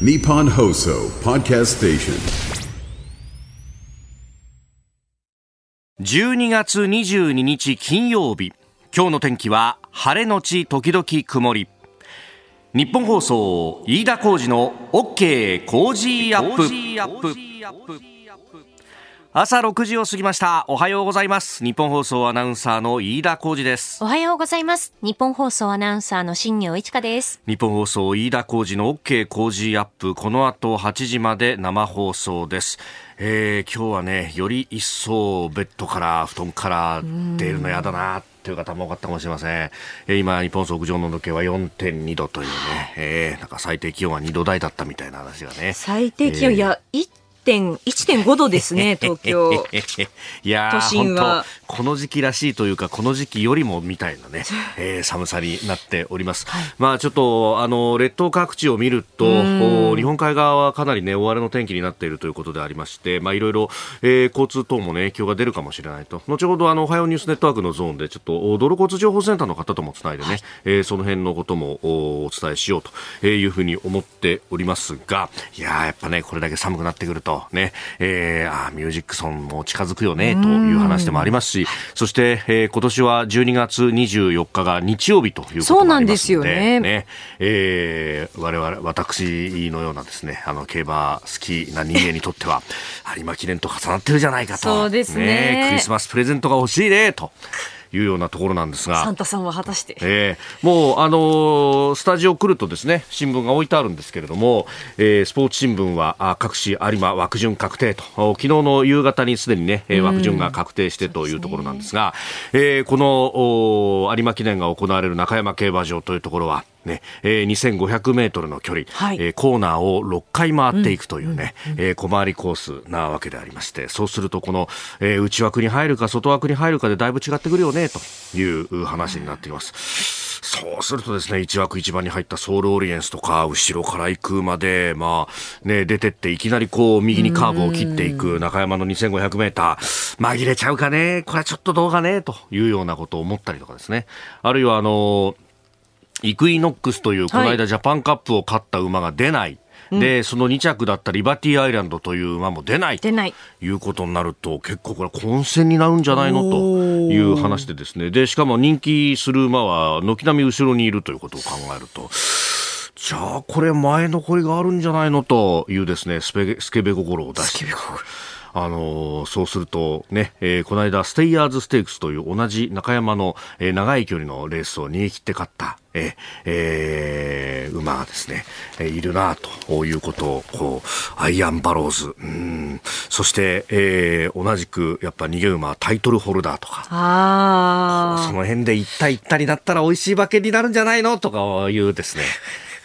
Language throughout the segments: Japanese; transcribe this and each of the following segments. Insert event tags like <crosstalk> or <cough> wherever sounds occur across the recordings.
Nippon Hoso Podcast Station. 12月22日金曜日。今日の天気は晴れのち時々曇り。日本放送飯田浩二の OK 工事アップ朝6時を過ぎました。おはようございます。日本放送アナウンサーの飯田浩二です。おはようございます。日本放送アナウンサーの新業一華です。日本放送飯田浩二の OK 工事アップ。この後8時まで生放送です。えー、今日はねより一層ベッドから布団から出るのやだなという方も多かったかもしれません、えー、今日本屋上の時計は4.2度というね、えー、なんか最低気温は2度台だったみたいな話がね。最低気温、えー、いや1.5度ですね、東京。<laughs> いや都心は。この時期らしいというか、この時期よりもみたいなね、えー、寒さになっております。はい、まあちょっと、あの、列島各地を見ると、日本海側はかなりね、大荒れの天気になっているということでありまして、まあいろいろ、えー、交通等もね、影響が出るかもしれないと。後ほど、あの、おはようニュースネットワークのゾーンで、ちょっと、道路交通情報センターの方ともつないでね、はい、えー、その辺のこともお伝えしようというふうに思っておりますが、いややっぱね、これだけ寒くなってくると、ね、えー、あミュージックソンも近づくよね、という話でもありますし、そして、えー、今年は12月24日が日曜日ということもありますので、そうなんですよね。ねえー、我々、私のようなですね、あの、競馬好きな人間にとっては、<laughs> 有馬記念と重なってるじゃないかと。そうですね。ねクリスマスプレゼントが欲しいね、と。いうようなところなんですが。サンタさんは果たして？えー、もう、あのー、スタジオ来るとですね、新聞が置いてあるんですけれども、えー、スポーツ新聞は、あ各紙有馬枠順確定と、昨日の夕方にすでにね、枠順が確定してというところなんですが、すね、えー、この有馬記念が行われる中山競馬場というところは、ねえー、2500メートルの距離、はい、えー、コーナーを6回回っていくというね、うんうん、えー、小回りコースなわけでありまして、そうするとこの、えー、内枠に入るか外枠に入るかでだいぶ違ってくるよね、という話になっています。そうするとですね、1枠1番に入ったソウルオリエンスとか、後ろから行くまで、まあ、ね、出てっていきなりこう、右にカーブを切っていく中山の2500メーター、紛れちゃうかね、これはちょっとどうかね、というようなことを思ったりとかですね。あるいはあのイクイノックスというこの間ジャパンカップを勝った馬が出ない。で、その2着だったリバティアイランドという馬も出ないということになると、結構これ混戦になるんじゃないのという話でですね。で、しかも人気する馬は軒並み後ろにいるということを考えると、じゃあこれ前残りがあるんじゃないのというですね、スケベ心を出して。あのそうするとね、えー、この間ステイヤーズステークスという同じ中山の、えー、長い距離のレースを逃げ切って勝った、えーえー、馬がですね、えー、いるなということを、こう、アイアンバローズ、うん、そして、えー、同じくやっぱ逃げ馬タイトルホルダーとか、あその辺で行った行ったになったら美味しい馬券になるんじゃないの？とかいうですね、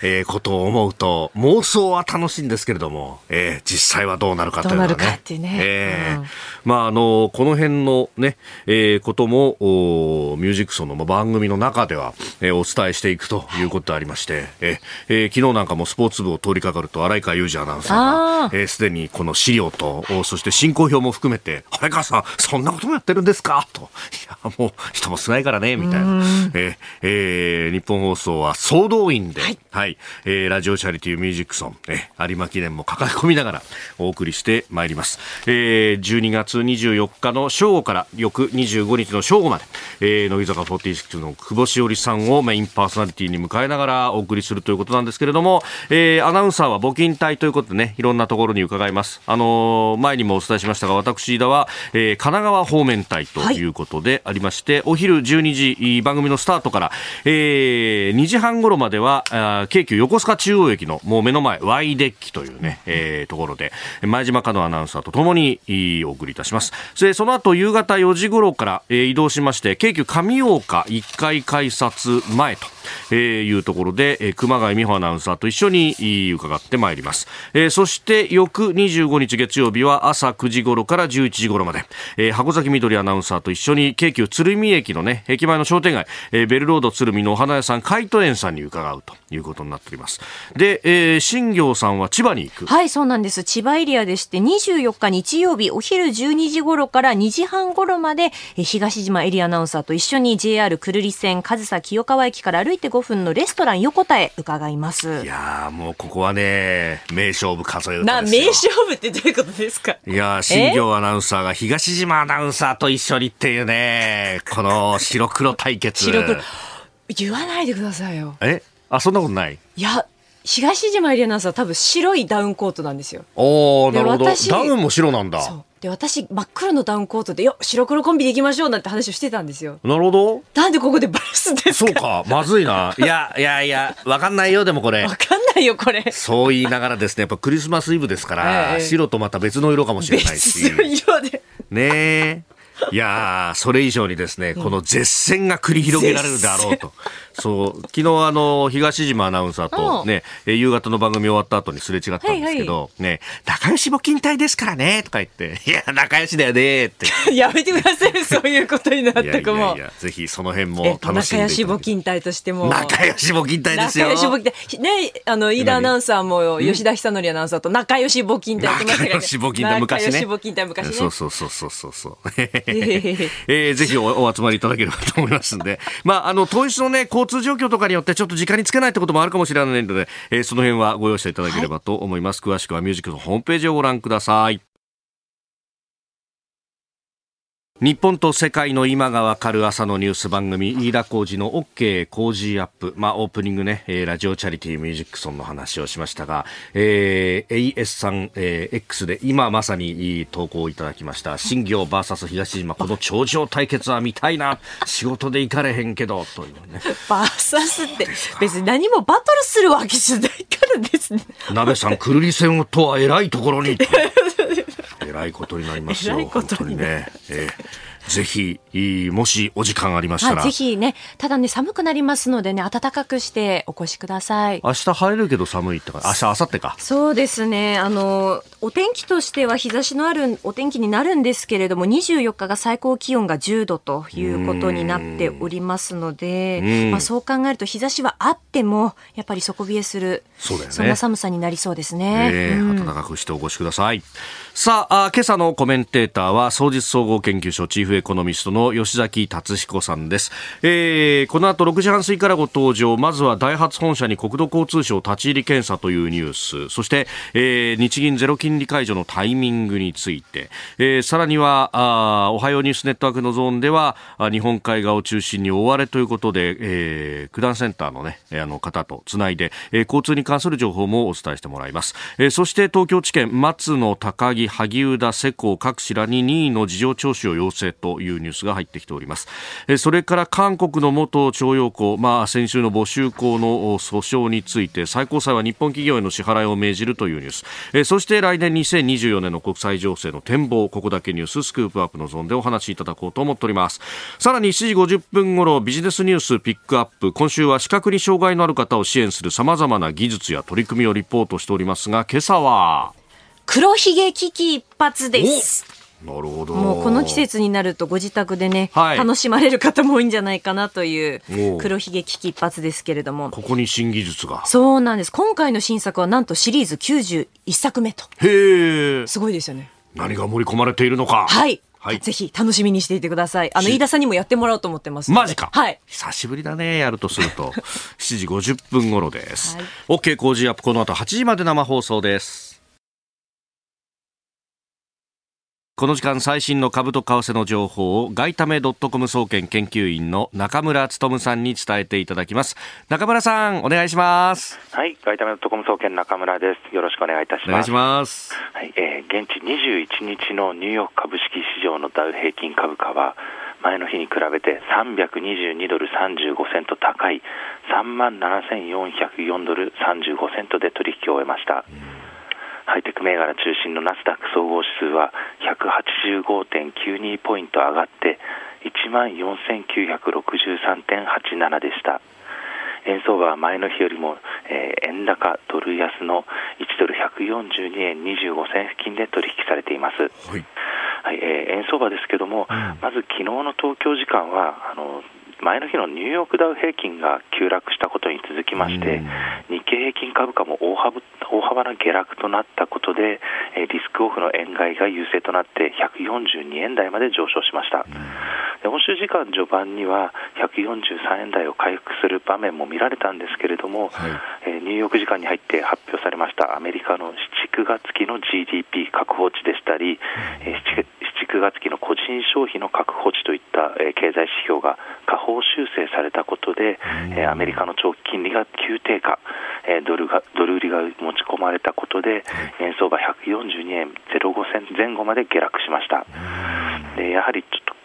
えー、ことを思うと、妄想は楽しいんですけれども、えー、実際はどうなるかというのはね。どうなるかっていうね。えー、うん、まあ、あの、この辺のね、えー、ことも、おミュージックソンの番組の中では、えー、お伝えしていくということでありまして、えーえー、昨日なんかもスポーツ部を通りかかると、荒井川裕二アナウンサーが、す、えー、で、にこの資料と、そして進行表も含めて、荒井川さん、そんなこともやってるんですか？と。いや、もう人も少ないからね、みたいな。えー、えー、日本放送は総動員で、はい、はい、えー、ラジオチャリティーミュージックソン、えー、有馬記念も抱え込みながらお送りしてまいります。えー、12月24日の正午から翌25日の正午まで、えー、乃木坂46の久保しおりさんをメインパーソナリティに迎えながらお送りするということなんですけれども、えー、アナウンサーは募金隊ということでね、いろんなところに伺います。あのー、前にもお伝えしましたが、私、飯田は、えー、神奈川方面隊ということでありまして、はい、お昼12時、番組のスタートから、えー、2時半頃までは、あ京急横須賀中央駅のもう目の前 Y デッキというね、えー、ところで前島香アナウンサーとともにお送りいたします。それその後夕方4時頃から、えー、移動しまして京急上岡1階改札前とえー、いうところで、えー、熊谷美穂アナウンサーと一緒に伺ってまいります、えー、そして翌25日月曜日は朝9時頃から11時頃まで、えー、箱崎みどりアナウンサーと一緒に京急鶴見駅のね駅前の商店街、えー、ベルロード鶴見のお花屋さんカイト園さんに伺うと。いうことになっております。で、えー、新行さんは千葉に行く。はいそうなんです。千葉エリアでして24日日曜日お昼12時頃から2時半頃まで東島エリアアナウンサーと一緒に JR 久留里線上総清川駅から歩いて5分のレストラン横田へ伺います。いやもうここはね名勝負数え歌ですよ。な名勝負ってどういうことですか？いや新行アナウンサーが東島アナウンサーと一緒にっていうねこの白黒対決。白黒。言わないでくださいよ。え？あそんなことない？いや東島エリアナウンサー多分白いダウンコートなんですよ。おおなるほど。ダウンも白なんだ。そう。で、私、真っ黒のダウンコートで、よ、白黒コンビでいきましょうなんて話をしてたんですよ。なるほど。なんでここでバラすんですか？そうか、まずいな。いや、いやいや、わかんないよ、でもこれ。わかんないよ、これ。そう言いながらですね、やっぱクリスマスイブですから、え白とまた別の色かもしれないし。別の色で。ねえ。いやそれ以上にですね、この絶戦が繰り広げられるであろうと。そう昨日あの東島アナウンサーとね、夕方の番組終わった後にすれ違ったんですけど、はいはい、ね仲良し募金隊ですからねとか言って。<laughs> いや仲良しだよねって。<laughs> やめてくださいそういうことになったかも。いやぜひその辺も楽しんで仲良し募金隊としても。仲良し募金隊ですよ。仲良し募金隊ねあの飯田アナウンサーも吉田久典アナウンサーと仲良し募金隊やってました仲良し募金隊昔ね。仲良し募金隊昔ね。そうそう。そうそうそうそう。<laughs> えー、ぜひおお集まりいただければと思いますんで。まああの当日のね交通状況とかによってちょっと時間につけないってこともあるかもしれないので、えー、その辺はご容赦いただければと思います、はい、詳しくはミュージックのホームページをご覧ください。日本と世界の今がわかる朝のニュース番組、飯田浩二の OK 工事アップ。まあ、オープニングね、えー、ラジオチャリティーミュージックソンの話をしましたが、えー、AS さん、えー、X で今まさに投稿いただきました。新業 VS 東島、この頂上対決は見たいな。仕事で行かれへんけど、というね。バーサスって、別に何もバトルするわけじゃないからですね。鍋さん、くるり戦とは偉いところに。<laughs> 偉いことになりますよ。<laughs> 本当にね。えーぜひ、もしお時間ありましたら。ぜひね、ただね、寒くなりますのでね、暖かくしてお越しください。明日晴れるけど寒いってか、明日、明後日か。そうですね、あの、お天気としては日差しのあるお天気になるんですけれども、24日が最高気温が10度ということになっておりますので、まあそう考えると日差しはあっても、やっぱり底冷えする、そね、そんな寒さになりそうですね。えー、暖かくしてお越しください。さあ、今朝のコメンテーターは、総実総合研究所チーフエコノミストの吉崎達彦さんです。えー、この後6時半過ぎからご登場、まずはダイハツ本社に国土交通省立ち入り検査というニュース、そして、えー、日銀ゼロ金利解除のタイミングについて、えー、さらには、あおはようニュースネットワークのゾーンでは、日本海側を中心に大荒れということで、えー、九段センターのね、あの方とつないで、えー、交通に関する情報もお伝えしてもらいます。えー、そして東京地検松野高木萩生田世耕各氏らに任意の事情聴取を要請というニュースが入ってきております。それから韓国の元徴用工、まあ、先週の募集校の訴訟について最高裁は日本企業への支払いを命じるというニュース。そして来年2024年の国際情勢の展望ここだけニューススクープアップのゾーンでお話しいただこうと思っております。さらに7時50分ごろビジネスニュースピックアップ。今週は視覚に障害のある方を支援するさまざまな技術や取り組みをリポートしておりますが今朝は黒ひげ危機一髪です。なるほど。もうこの季節になるとご自宅でね、はい、楽しまれる方も多いんじゃないかなという黒ひげ危機一髪ですけれども。ここに新技術が。そうなんです。今回の新作はなんとシリーズ91作目と。へえ。すごいですよね。何が盛り込まれているのか。はい。はい、ぜひ楽しみにしていてください。あの、飯田さんにもやってもらおうと思ってます。マジか。はい。久しぶりだね、やるとすると。<laughs> 7時50分頃です。はい、OK 工事アップ、この後8時まで生放送です。この時間最新の株と為替の情報を外為ドットコム総研研究員の中村努さんに伝えていただきます。中村さんお願いします。はい外為ドットコム総研中村です。よろしくお願いいたします。お願いします。はい、えー、現地21日のニューヨーク株式市場のダウ平均株価は前の日に比べて322ドル35セント高い3万7404ドル35セントで取引を終えました、うんハイテク銘柄中心のナスダック総合指数は185.92ポイント上がって1万4963.87でした。円相場は前の日よりも、えー、円高ドル安の1ドル142円25銭付近で取引されています、はい。はいえー、円相場ですけども、うん、まず昨日の東京時間はあの前の日のニューヨークダウ平均が急落したことに続きまして、日経平均株価も大幅大幅な下落となったことで、リスクオフの円買いが優勢となって142円台まで上昇しました。今週時間序盤には143円台を回復する場面も見られたんですけれども、はい、ニューヨーク時間に入って発表されましたアメリカの7、9月期の GDP 確保値でしたり、7, 9月期の個人消費の確保値といった経済指標が下方修正されたことで、アメリカの長期金利が急低下、ドルがドル売りが持ち込まれたことで、円相場142円05銭前後まで下落しました。でやはりちょっと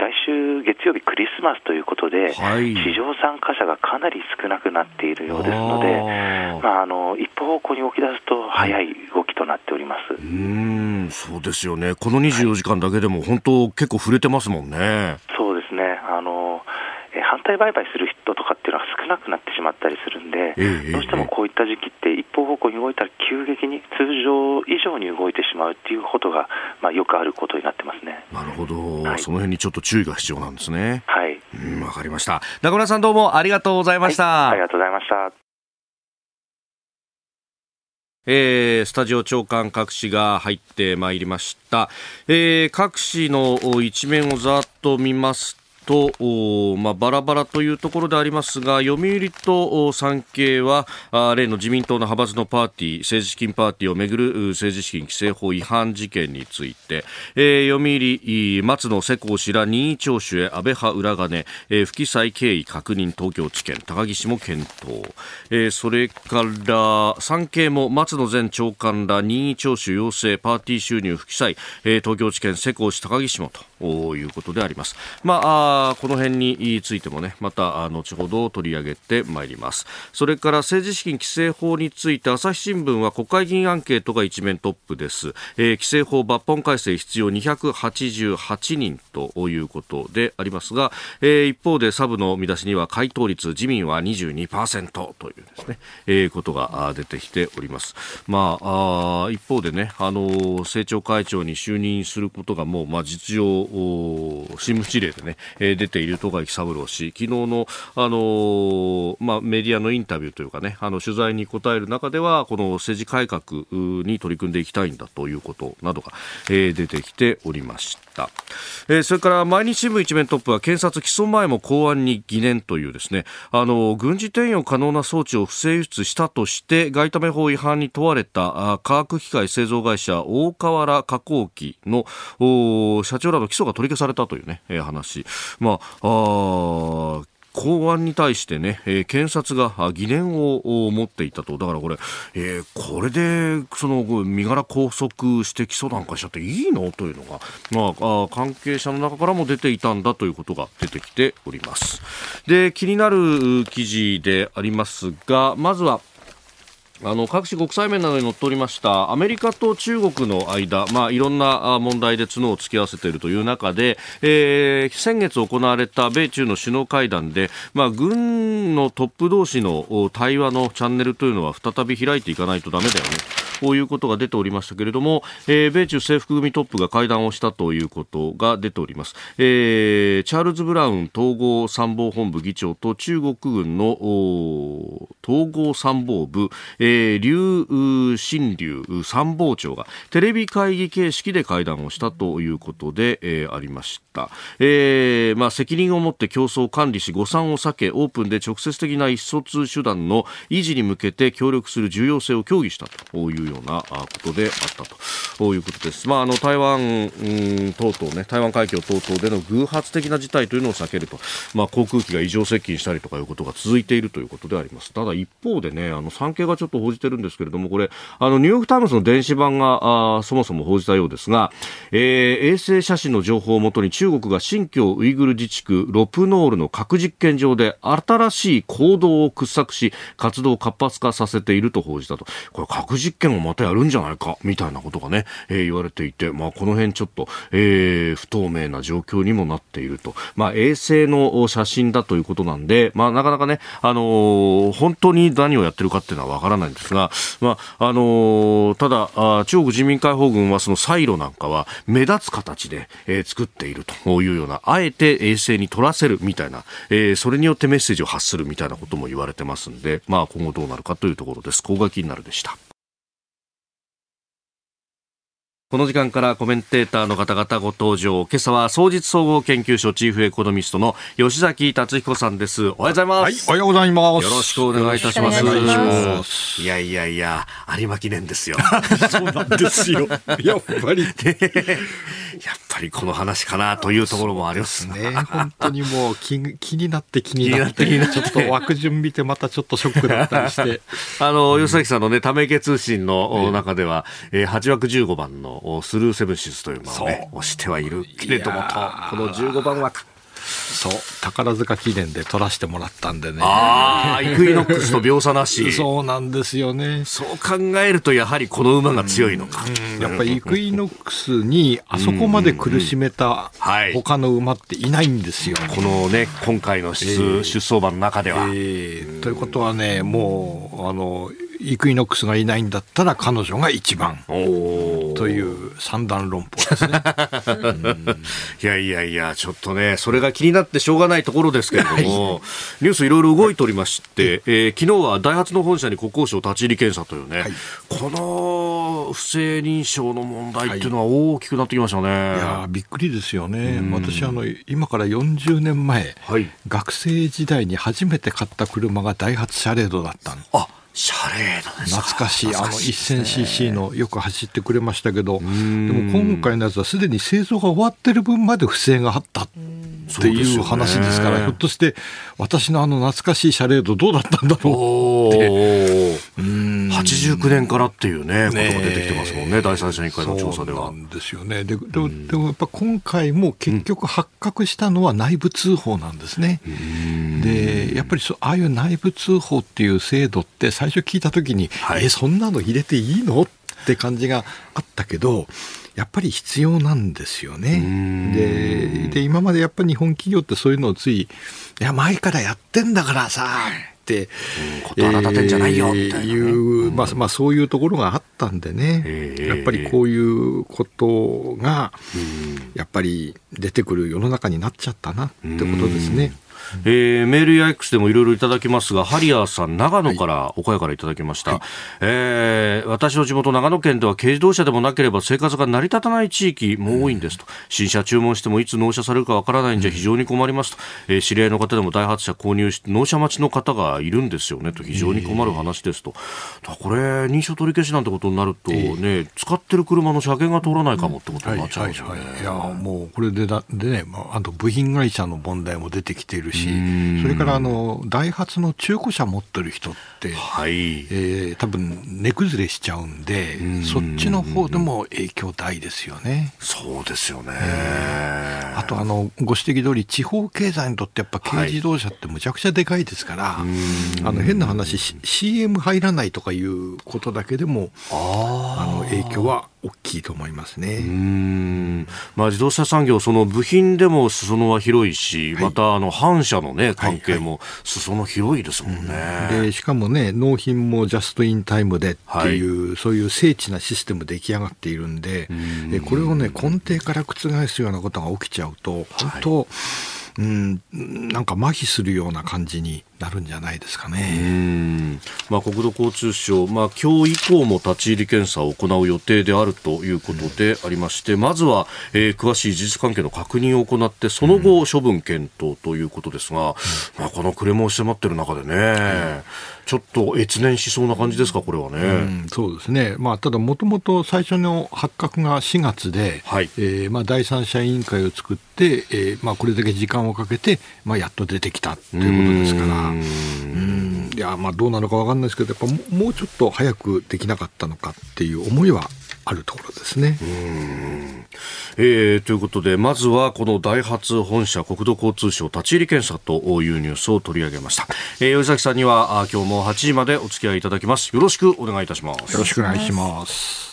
来週月曜日クリスマスということで、はい、市場参加者がかなり少なくなっているようですので、まあ、あの一方方向に動き出すと早い動きとなっております、うんそうですよね、この24時間だけでも本当、結構触れてますもんね。そうですねあの反対売買する人とかっていうのは少なくなってしまったりするんで、どうしてもこういった時期って一方方向に動いたら急激に通常以上に動いてしまうっていうことが、まあ、よくあることになってますね。なるほど、はい、その辺にちょっと注意が必要なんですね。はい。わかりました。中村さんどうもありがとうございました、はい、ありがとうございました。えー、スタジオ長官各紙が入ってまいりました、えー、各紙の一面をざっと見ますと、まあ、バラバラというところでありますが読売と産経は例の自民党の派閥のパーティー政治資金パーティーをめぐる政治資金規正法違反事件について、えー、読売松野世耕氏ら任意聴取へ安倍派裏金、えー、不記載経緯確認東京地検高岸も検討、えー、それから産経も松野前長官ら任意聴取要請パーティー収入不記載、えー、東京地検世耕氏高岸もということであります。まあこの辺についてもねまた後ほど取り上げてまいります。それから政治資金規正法について朝日新聞は国会議員アンケートが一面トップです、えー、規正法抜本改正必要288人ということでありますが、えー、一方でサブの見出しには回答率自民は22%というですね、えー、ことが出てきております。まああ一方でねあの政調会長に就任することがもうまあ実情新聞指令でね、えー、出ている戸垣三郎氏、昨日の、あのー、まあ、メディアのインタビューというかね、あの取材に答える中では、この政治改革に取り組んでいきたいんだということなどが、えー、出てきておりました。えー、それから毎日新聞一面トップは検察起訴前も公安に疑念というですね、あの軍事転用可能な装置を不正輸出したとして外為法違反に問われた化学機械製造会社大河原加工機の社長らの起訴が取り消されたというね、話。まあ、あ公安に対してね、えー、検察が疑念を持っていたと。だからこれ、えー、これで、その、身柄拘束して起訴なんかしちゃっていいの？というのが、まあ、関係者の中からも出ていたんだということが出てきております。で、気になる記事でありますが、まずは、あの各種国際面などに載っておりましたアメリカと中国の間、まあ、いろんな問題で角を突き合わせているという中で、えー、先月行われた米中の首脳会談で、まあ、軍のトップ同士の対話のチャンネルというのは再び開いていかないとだめだよねこういうことが出ておりましたけれども、えー、米中制服組トップが会談をしたということが出ております、えー、チャールズ・ブラウン統合参謀本部議長と中国軍の統合参謀部、え、劉新龍参謀長がテレビ会議形式で会談をしたということで、えー、ありました、えーまあ、責任を持って競争を管理し誤算を避けオープンで直接的な意思疎通手段の維持に向けて協力する重要性を協議したというようなことであったということです。まあ、あの台湾、等々ね、台湾海峡等々での偶発的な事態というのを避けると、まあ、航空機が異常接近したりとかいうことが続いているということであります。ただ一方でね、あの産経がちょっと報じてるんですけれども、これ、あのニューヨークタイムズの電子版があそもそも報じたようですが、えー、衛星写真の情報をもとに中国が新疆ウイグル自治区ロプノールの核実験場で新しい坑道を掘削し、活動を活発化させていると報じたと。これ核実験をまたやるんじゃないか、みたいなことがね、えー、言われていて、まあ、この辺ちょっと、えー、不透明な状況にもなっていると。まあ、衛星の写真だということなんで、まあ、なかなかね、あのー、本当に何をやってるかっていうのはわからないんですが、まあ、あのー、ただ、中国人民解放軍はそのサイロなんかは目立つ形で、えー、作っているというような、あえて衛星に撮らせるみたいな、えー、それによってメッセージを発するみたいなことも言われてますんで、まあ、今後どうなるかというところです。ここが気になるでした。この時間からコメンテーターの方々ご登場。今朝は総実総合研究所チーフエコノミストの吉崎達彦さんです。おはようございます。はい、おはようございます。よろしくお願いいたします。いいやいやいや、有馬記念ですよ。<laughs> そうなんですよ。やっぱり。<laughs> やっぱりこの話かなというところもありますね。本当にもう気気になって気になって、ってちょっと枠順見てまたちょっとショックだったりして。<laughs> あの、吉崎さんのね、ため池通信の中では、えー、8枠15番のスルーセブンシスという馬をね、押してはいるけれどもと、この15番枠。そう。宝塚記念で取らせてもらったんでね。ああイクイノックスと秒差なし。そうなんですよね。そう考えるとやはりこの馬が強いのか、やっぱりイクイノックスにあそこまで苦しめた他の馬っていないんですよ、このね今回の出,、えー、出走馬の中では、えー、ということはねもうあのイクイノックスがいないんだったら彼女が一番。という三段論法ですね。<laughs> いやいやいや、ちょっとね、それが気になってしょうがないところですけれども、はい、ニュースいろいろ動いておりまして、えー、昨日はダイハツの本社に国交省立ち入り検査というね、はい、この不正認証の問題っていうのは大きくなってきましたね。はい、いやびっくりですよね。私あの今から40年前、学生時代に初めて買った車がダイハツシャレードだったの。あシャレ懐かしい、あの 1000cc のよく走ってくれましたけど、でも今回のやつはすでに製造が終わってる分まで不正があったっていう話ですから、ひょっとして私のあの懐かしいシャレードどうだったんだろうって。89年からっていうね、ことが出てきてますもんね、第三者委員会の調査では。ですよね。ででもでもやっぱ今回も結局発覚したのは内部通報なんですね。で、やっぱりそああいう内部通報っていう制度って最初聞いたときに、はい、え、そんなの入れていいの？って感じがあったけど、やっぱり必要なんですよね。でで、今までやっぱり日本企業ってそういうのをつい、いや、前からやってんだからさ、って、こと荒てんじゃないよみたいな、ね、いうまあまあ、そういうところがあったんでね、やっぱりこういうことが、やっぱり出てくる世の中になっちゃったなってことですね。えー、メールや X でもいろいろいただきますが、ハリアーさん、長野から、岡谷からいただきました、はい、えー、私の地元、長野県では軽自動車でもなければ生活が成り立たない地域も多いんですと、新車注文してもいつ納車されるかわからないんじゃ非常に困りますと、えー、知り合いの方でもダイハツ車購入して納車待ちの方がいるんですよねと、非常に困る話ですと、これ、認証取り消しなんてことになるとね、使ってる車の車検が通らないかもってことになっちゃうんですよね。いやもうこれでだでね、まあ、あと部品会社の問題も出てきているし、それからあのダイハツの中古車持ってる人って、はい。えー、多分値崩れしちゃうんで、そっちの方でも影響大ですよね。そうですよね、えー、あとあのご指摘通り地方経済にとってやっぱ軽自動車ってむちゃくちゃでかいですから、はい、あの変な話 CM 入らないとかいうことだけでもあの影響は大きいと思いますね。うん。まあ、自動車産業、その部品でも裾野は広いし、はい、またあの反社の、ね、関係も裾野広いですもんね、はいはい、でしかもね、納品もジャストインタイムでっていう、はい、そういう精緻なシステム出来上がっているんで、ん。これを、ね、根底から覆すようなことが起きちゃうと、本当、うん、なんか麻痺するような感じになるんじゃないですかね。まあ、国土交通省、まあ、今日以降も立ち入り検査を行う予定であるということでありまして、うん、まずは、えー、詳しい事実関係の確認を行って、その後、処分検討ということですが、うん、まあ、このクレームを迫っている中でね、うん。ちょっと越年しそうな感じですか、これはね。うん、そうですね、まあ、ただ、もともと最初の発覚が4月で、はい、えー、まあ、第三者委員会を作って、えーまあ、これだけ時間をかけて、まあ、やっと出てきたということですから、うんいやまあ、どうなのか分かんないですけど、やっぱもうちょっと早くできなかったのかっていう思いはあるところですね。えー、ということで、まずはこのダイハツ本社国土交通省立ち入り検査というニュースを取り上げました。えー、吉崎さんには今日も8時までお付き合いいただきます。よろしくお願いいたします。よろしくお願いします。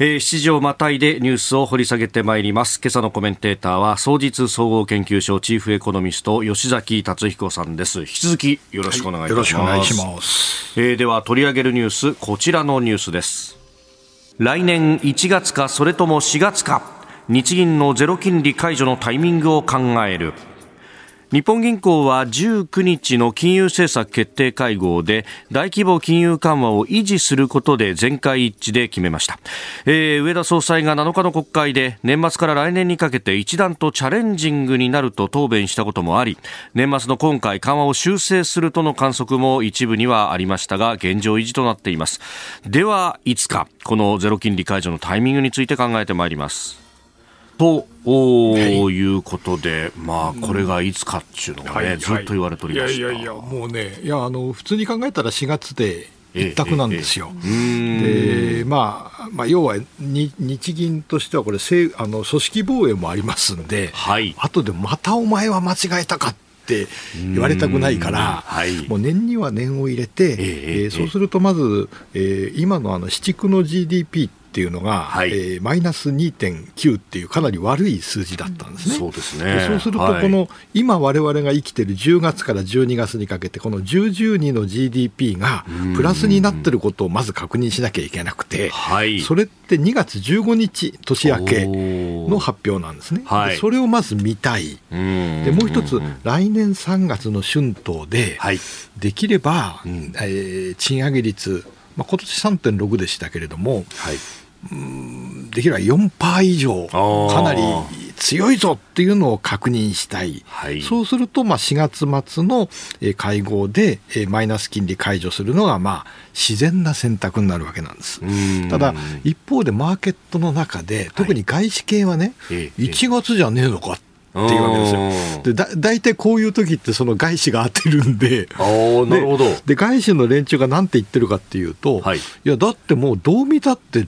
えー、7時をまたいでニュースを掘り下げてまいります。今朝のコメンテーターは、総実総合研究所チーフエコノミスト、吉崎達彦さんです。引き続きよろしくお願いいたします。はい、よろしくお願いします。えー、では取り上げるニュース、こちらのニュースです。来年1月かそれとも4月か、日銀のゼロ金利解除のタイミングを考える。日本銀行は19日の金融政策決定会合で大規模金融緩和を維持することで全会一致で決めました、えー、上田総裁が7日の国会で年末から来年にかけて一段とチャレンジングになると答弁したこともあり年末の今回緩和を修正するとの観測も一部にはありましたが現状維持となっています。ではいつかこのゼロ金利解除のタイミングについて考えてまいります。ということで、まあ、これがいつかっていうのがね、はい、ずっと言われておりました、いやいやいや、もうね、いやあの普通に考えたら4月で一択なんですよ。で、まあ、まあ、要は日銀としてはこれあの組織防衛もありますんで、はい、後でまたお前は間違えたかって言われたくないから、はい、もう年には年を入れて、えー、えー、そうするとまず、えー、今のあの市地区の GDP ってっていうのが、はい、えー、マイナス2.9っていうかなり悪い数字だったんですね。そうですね。そうすると、この、はい、今我々が生きてる10月から12月にかけて、この10、12の GDP がプラスになってることをまず確認しなきゃいけなくて、はい、それって2月15日、年明けの発表なんですね。はい、それをまず見たい。でもう一つ、来年3月の春闘で、できれば、うん、えー、賃上げ率、まあ、今年3.6でしたけれども、はい、できれば4%以上、かなり強いぞっていうのを確認したい、はい、そうすると、まあ、4月末の会合でマイナス金利解除するのが、まあ、自然な選択になるわけなんです。ただ、一方でマーケットの中で、特に外資系はね、はい、1月じゃねえのかっていうわけですよ。でだ大体こういう時ってその外資が当てるんで。なるほど。で外資の連中が何て言ってるかっていうと、はい、いやだってもうどう見たって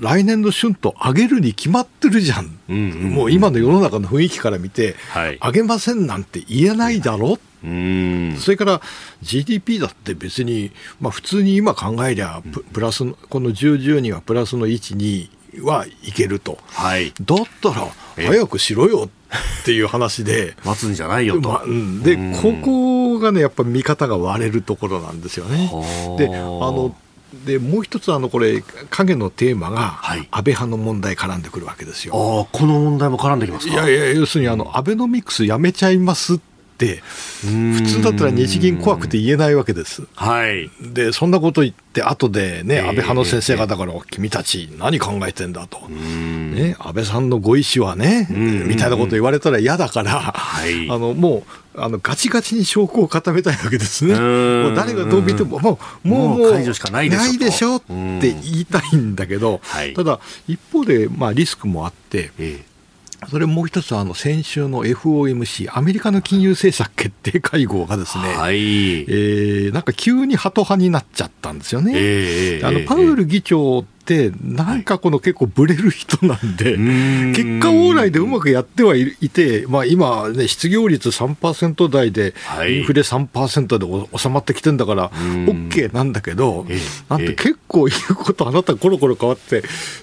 来年の春闘上げるに決まってるじゃん、うんうんうん、もう今の世の中の雰囲気から見て、はい、上げませんなんて言えないだろ。うん。それから GDP だって別に、まあ、普通に今考えりゃプラスこの10、10にはプラスの1、2はいけると、はい、だったら早くしろよっていう話で。<laughs> 待つんじゃないよと、まあ、で、ここがねやっぱ見方が割れるところなんですよね。であのでもう一つあのこれ影のテーマが安倍派の問題絡んでくるわけですよ。あこの問題も絡んできますいやいや要するにあのアベノミクスやめちゃいますってって普通だったら日銀怖くて言えないわけです。はい、でそんなこと言って後でね、安倍派の先生方から、君たち何考えてんだと、ね、安倍さんのご意思はねみたいなこと言われたら嫌だから、はい、<laughs> あのもうあのガチガチに証拠を固めたいわけですね。もう誰がどう見てももうもうもう解除しかないでしょって言いたいんだけど、ただ一方でまあリスクもあって。ええそれもう一つあの先週の FOMC アメリカの金融政策決定会合がですね、はい、えー、なんか急にハト派になっちゃったんですよね。えー、あのパウエル議長、なんかこの結構ぶれる人なんで、結果往来でうまくやってはいて、まあ、今、ね、失業率3%台で、インフレ3%で収まってきてんだから、OK なんだけど、なんて結構言うこと、あなた、コロコロ変わって、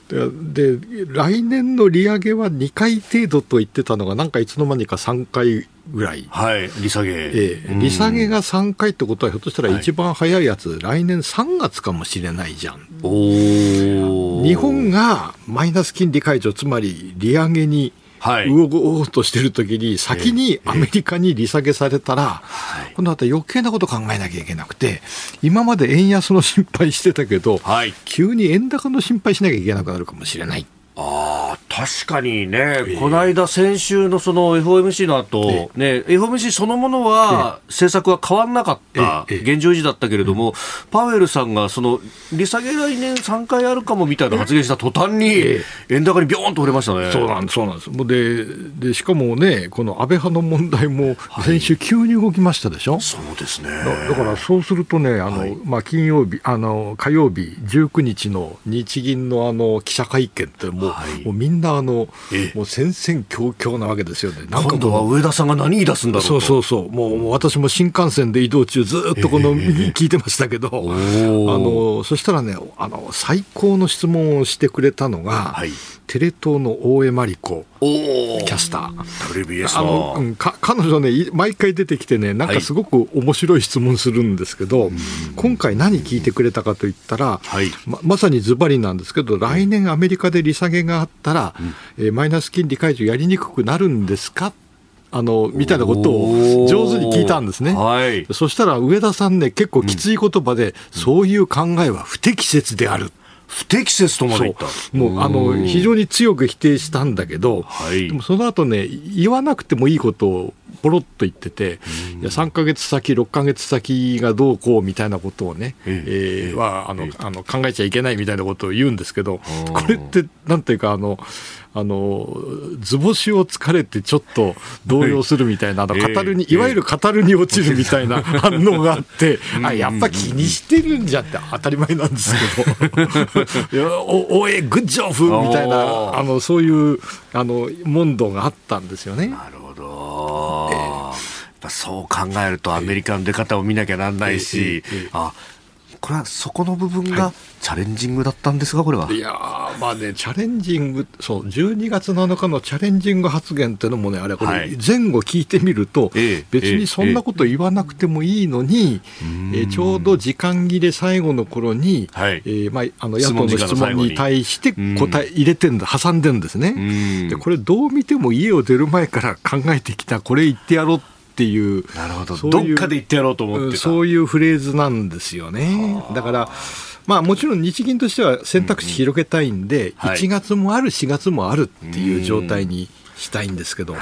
で来年の利上げは2回程度と言ってたのが、なんかいつの間にか3回。ぐらい、はい、利下げ、ええ、利下げが3回ってことは、ひょっとしたら一番早いやつ、はい、来年3月かもしれないじゃん。日本がマイナス金利解除、つまり利上げに動こうとしてるときに、先にアメリカに利下げされたら、今度は余計なこと考えなきゃいけなくて、今まで円安の心配してたけど、急に円高の心配しなきゃいけなくなるかもしれない。あ確かにね、えー、この間、先週のその FOMC の後、えー、ね、FOMC そのものは、政策は変わらなかった現状維持だったけれども、パウエルさんがその利下げ来年3回あるかもみたいな発言した途端に、円高にびょーんと売れましたね。そうなんです、そうなんです。ででしかもね、この安倍派の問題も先週、急に動きましたでしょ、はい、そうですね。だからそうするとね、あの、はい、まあ、金曜日あの、火曜日、19日の日銀のあの記者会見ってもう、はい、もうみんなあの、もう戦々恐々なわけですよね。なんか今度は上田さんが何言い出すんだろうそうそうそう、もうもう私も新幹線で移動中、ずっとこの右聞いてましたけど、あのそしたらねあの、最高の質問をしてくれたのが、はい、テレ東の大江真理子キャスター。WBS あの、うん、か彼女ね、毎回出てきてね、なんかすごく面白い質問するんですけど、はい、今回何聞いてくれたかといったら、はい、ままさにズバリなんですけど、来年アメリカで利下げがあったら、うん、えー、マイナス金利解除やりにくくなるんですか？あのみたいなことを上手に聞いたんですね、はい、そしたら上田さんね、結構きつい言葉で、うん、そういう考えは不適切である不適切とまでもうあの非常に強く否定したんだけど、はい、でもその後ね言わなくてもいいことをポロッと言ってて、いや3か月先、6か月先がどうこうみたいなことをね、ええー、はあのあの考えちゃいけないみたいなことを言うんですけど、これって、なんていうか、あのあの図星を疲れてちょっと動揺するみたいな、あの語るに、いわゆる語るに落ちるみたいな <laughs> 反応があって、あやっぱ気にしてるんじゃって当たり前なんですけど、おおえ、グッジョフみたいな、あのそういうあの問答があったんですよね。なるほど、えー、そう考えるとアメリカの出方を見なきゃなんないし、えーえー、あこれはそこの部分がチャレンジングだったんですが、これは？いやまあね、チャレンジング、そう、12月7日のチャレンジング発言っていうのもね、あれ、これ、前後聞いてみると、別にそんなこと言わなくてもいいのに、えちょうど時間切れ最後の頃に、はい、えー、まあ、あの野党の質問に。対して答え入れてんだ、挟んでんですね。で、これ、どう見ても家を出る前から考えてきた、これ言ってやろうっていうなるほどどっかで言ってやろうと思ってそういうフレーズなんですよね。だからまあ、もちろん日銀としては選択肢広げたいんで、うんうん、1月もある、4月もあるっていう状態にしたいんですけど。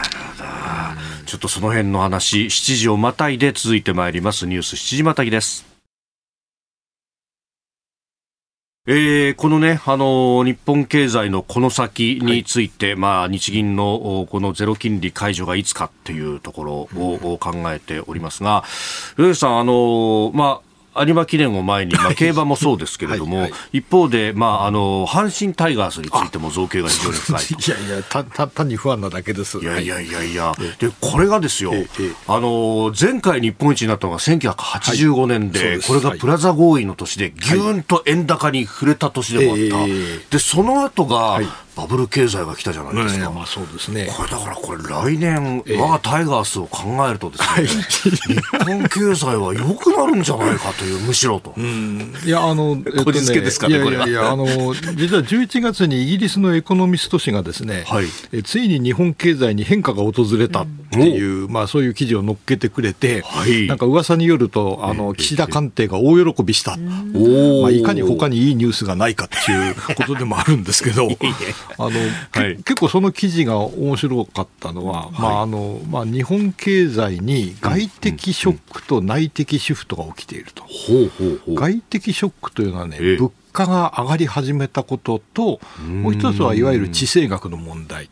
ちょっとその辺の話、7時をまたいで続いてまいります。ニュース7時またぎです。えー、このね、あの日本経済のこの先について、はい、まあ、日銀のこのゼロ金利解除がいつかっていうところを考えておりますが、上、うさん、あのまあ、有馬記念を前に、まあ、競馬もそうですけれども、はいはい、一方で、まあ、あの阪神タイガースについても造形が非常に深いいやいやたた単に不安なだけです。いやいやいやいや、でこれがですよ、あの前回日本一になったのが1985年ではい、これがプラザ合意の年でぎゅーんと円高に触れた年でもあった、でその後が、バブル経済が来たじゃないですか。まあそうですね。これだからこれ来年、我がタイガースを考えるとですね、日本経済は良くなるんじゃないかという、むしろと。いや、あの、こじつけですかね、これは。いや、あの、実は11月にイギリスのエコノミスト誌がですね、はい、えついに日本経済に変化が訪れたっていう、まあそういう記事を載っけてくれて、はい、なんか噂によると、あの、岸田官邸が大喜びした。まあいかに他にいいニュースがないかっていうことでもあるんですけど、あの、<laughs> はい、結構その記事が面白かったのは、はい、まああのまあ、日本経済に外的ショックと内的シフトが起きていると。外的ショックというのはね、物価が上がり始めたことと、もう一つはいわゆる地政学の問題。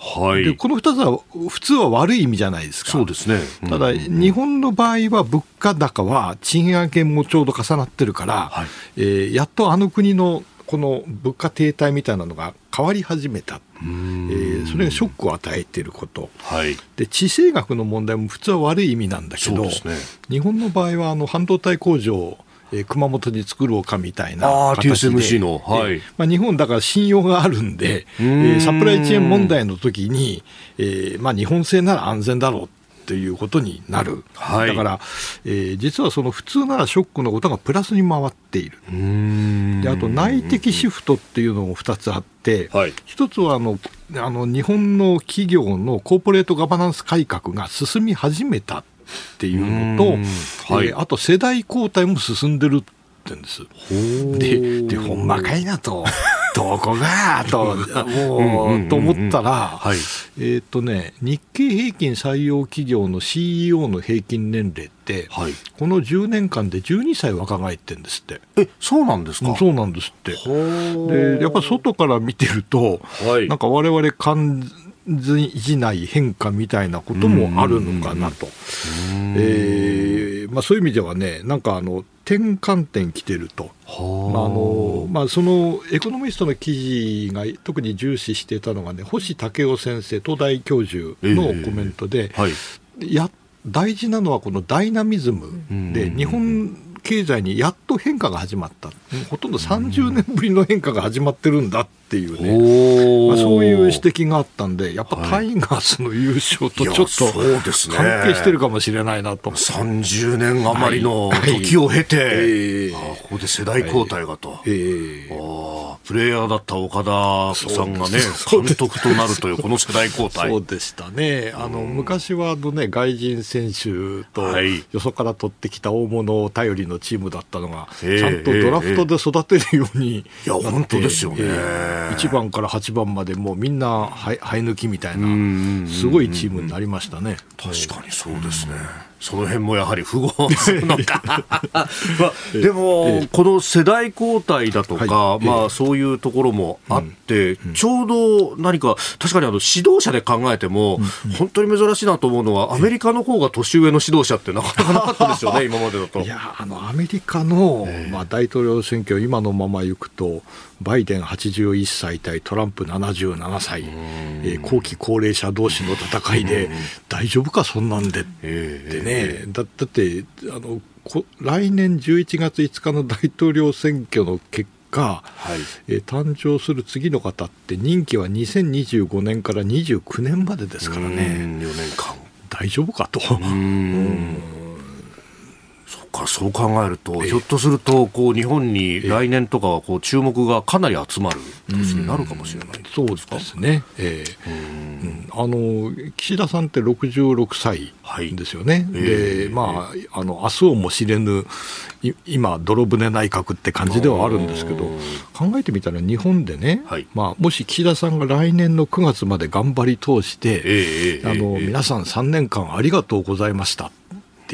はい、でこの2つは普通は悪い意味じゃないですか。そうですね。うん、ただ、日本の場合は物価高は賃上げもちょうど重なってるから、はい、えー、やっとあの国のこの物価停滞みたいなのが変わり始めた、えー、それがショックを与えていること、はい、で地政学の問題も普通は悪い意味なんだけど、ね、日本の場合はあの半導体工場をえー、熊本に作ろうかみたいな形で、TSMC の、はい、えー、まあ、日本だから信用があるんで、えー、サプライチェーン問題の時に、えーまあ、日本製なら安全だろうということになる、はい、だから、えー、実はその普通ならショックのことがプラスに回っている、であと内的シフトっていうのも2つあって、はい、1つはあのあの日本の企業のコーポレートガバナンス改革が進み始めたっていうのと、はい、えー、あと世代交代も進んでるってんです。で、でほんまかいなと。<laughs> どこが？と、もう、と思ったら、はい、えっ、とね、日経平均採用企業の CEO の平均年齢って、はい、この10年間で12歳若返ってんですって。え、そうなんですか？そうなんですって。で、やっぱ外から見てると、はい、なんか我々感じない変化みたいなこともあるのかなと。えーまあ、そういう意味ではね、なんかあの、転換点来てると、まああのまあ、そのエコノミストの記事が特に重視していたのがね、星武雄先生、東大教授のコメントで、えーはい、や大事なのはこのダイナミズムで、日本経済にやっと変化が始まった、ほとんど30年ぶりの変化が始まってるんだっていうね、まあ、そういう指摘があったんで、やっぱタイガースの優勝とちょっと関係してるかもしれないなと。30年余りの時を経て、はい。はいここで世代交代がと。えー、プレイヤーだった岡田さんがね、監督となるという、この世代交代。そうでしたね。あの、昔はあのね、外人選手と、よそから取ってきた大物を頼りのチームだったのが、ちゃんとドラフトで育てるように、いや、本当ですよね。1番から8番までもうみんな生え抜きみたいな、すごいチームになりましたね。確かにそうですね。その辺もやはり符合するのか。<laughs> まあ、でも、この世代交代だとか、まあ、そういうところもあって、ちょうど何か、確かにあの指導者で考えても、本当に珍しいなと思うのは、アメリカの方が年上の指導者ってなかなかなかったですよね、<laughs> 今までだと。いやあのアメリカの、まあ、大統領選挙、今のままいくと、バイデン81歳対トランプ77歳、えー、後期高齢者同士の戦いで、大丈夫か、そんなんでってね、だだってあの来年11月5日の大統領選挙の結果、はい。えー、誕生する次の方って任期は2025年から29年までですからね。4年間。大丈夫かと。うんかそう考えると、ひょっとするとこう日本に来年とかはこう注目がかなり集まる年になるかもしれない、そうですね、えー、あの岸田さんって66歳ですよね、はい、で、まあ、あの明日をも知れぬ今、泥船内閣って感じではあるんですけど、考えてみたら日本でね、はい、まあ、もし岸田さんが来年の9月まで頑張り通して、えー、あの皆さん3年間ありがとうございました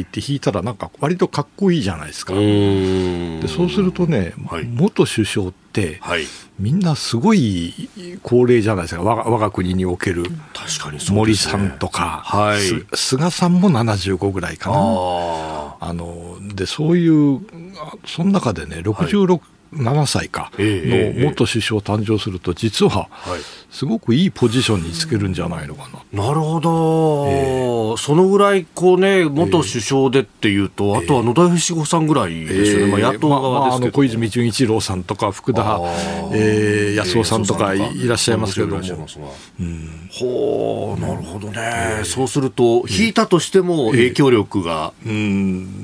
って言って弾いたらなんか割とかっこいいじゃないですか。でそうするとね、はい、元首相って、はい、みんなすごい高齢じゃないですか。我が我が国における確かに、ね、森さんとか、はい、菅さんも75ぐらいかな。あのでそういうその中でね66、7歳かの元首相誕生すると、実はすごくいいポジションにつけるんじゃないのかな。なるほど、えー、そのぐらいこう、ね、元首相でっていうと、えー、あとは野田佳子さんぐらいですよね、まあ、野党側ですけど、まあ、小泉純一郎さんとか、福田、えー、康夫さんとかいらっしゃいますけども。うん、ほうなるほどね、そうすると、引いたとしても影響力が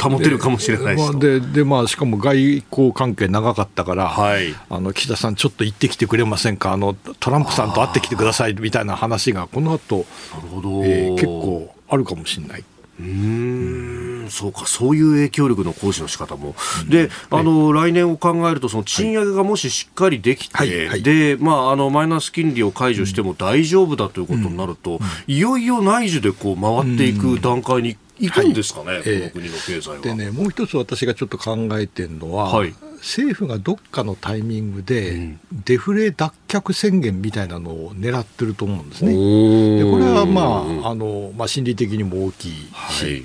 保てるかもしれないし、ででまあ、しかも外交関係長かったから、はい、あの岸田さん、ちょっと行ってきてくれませんか、あのトランプさんと会ってきてくださいみたいな話が、この後なるほど、えー、結構あるかもしれない。うん。そうか、そういう影響力の行使の仕方も、うん、で、あの、来年を考えると、その賃上げがもししっかりできて、はいはい、で、まあ、あの、マイナス金利を解除しても大丈夫だということになると、うん、いよいよ内需でこう回っていく段階に行くんですかね、はい、この国の経済は。でね、もう一つ私がちょっと考えてるのは、はい政府がどっかのタイミングで、デフレ脱却宣言みたいなのを狙ってると思うんですね。でこれは、まああのまあ、心理的にも大きいし、はい、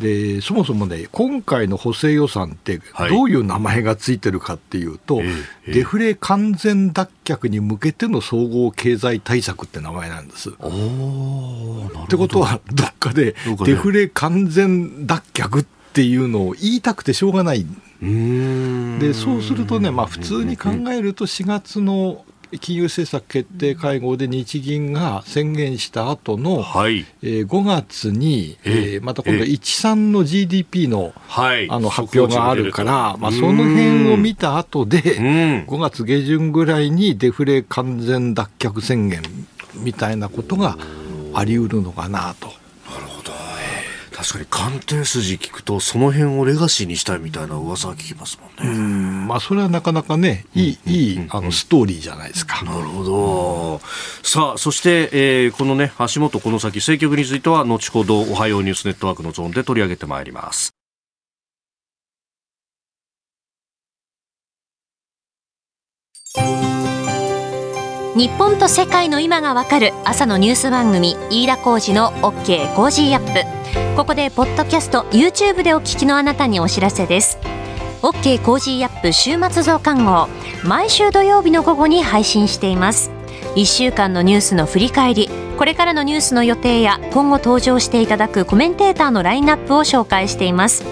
でそもそもね、今回の補正予算って、どういう名前がついてるかっていうと、はい、デフレ完全脱却に向けての総合経済対策って名前なんです。ってことは、どっかでデフレ完全脱却っていうのを言いたくてしょうがない。でそうするとね、まあ、普通に考えると4月の金融政策決定会合で日銀が宣言した後の、はい。えー、5月に、えー、また今度、13の GDP の,、はい、あの発表があるから、まあ、その辺を見た後で、5月下旬ぐらいにデフレ完全脱却宣言みたいなことがあり得るのかなと。確かに鑑定筋聞くとその辺をレガシーにしたいみたいな噂は聞きますもんね。うんまあそれはなかなかねいい、いいあのストーリーじゃないですか。なるほど。さあそして、えー、このね橋本この先政局については後ほどおはようニュースネットワークのゾーンで取り上げてまいります。日本と世界の今がわかる朝のニュース番組飯田浩二の OK Cozy Up。ここでポッドキャスト YouTube でお聞きのあなたにお知らせです。OK Cozy Up 週末増刊号。毎週土曜日の午後に配信しています。1週間のニュースの振り返り。これからのニュースの予定や今後登場していただくコメンテーターのラインナップを紹介しています。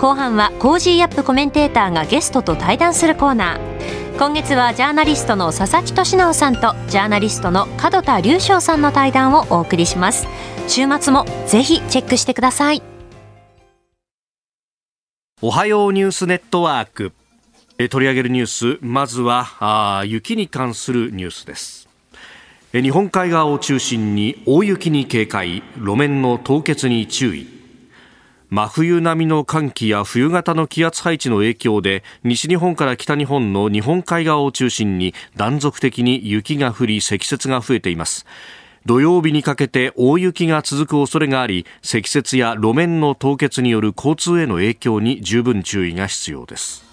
後半は Cozy Up コメンテーターがゲストと対談するコーナー。今月はジャーナリストの佐々木俊尚さんとジャーナリストの門田隆将さんの対談をお送りします。週末もぜひチェックしてください。おはようニュースネットワーク。取り上げるニュースまずはあ雪に関するニュースです。日本海側を中心に大雪に警戒。路面の凍結に注意。真冬並みの寒気や冬型の気圧配置の影響で西日本から北日本の日本海側を中心に断続的に雪が降り積雪が増えています。土曜日にかけて大雪が続く恐れがあり積雪や路面の凍結による交通への影響に十分注意が必要です。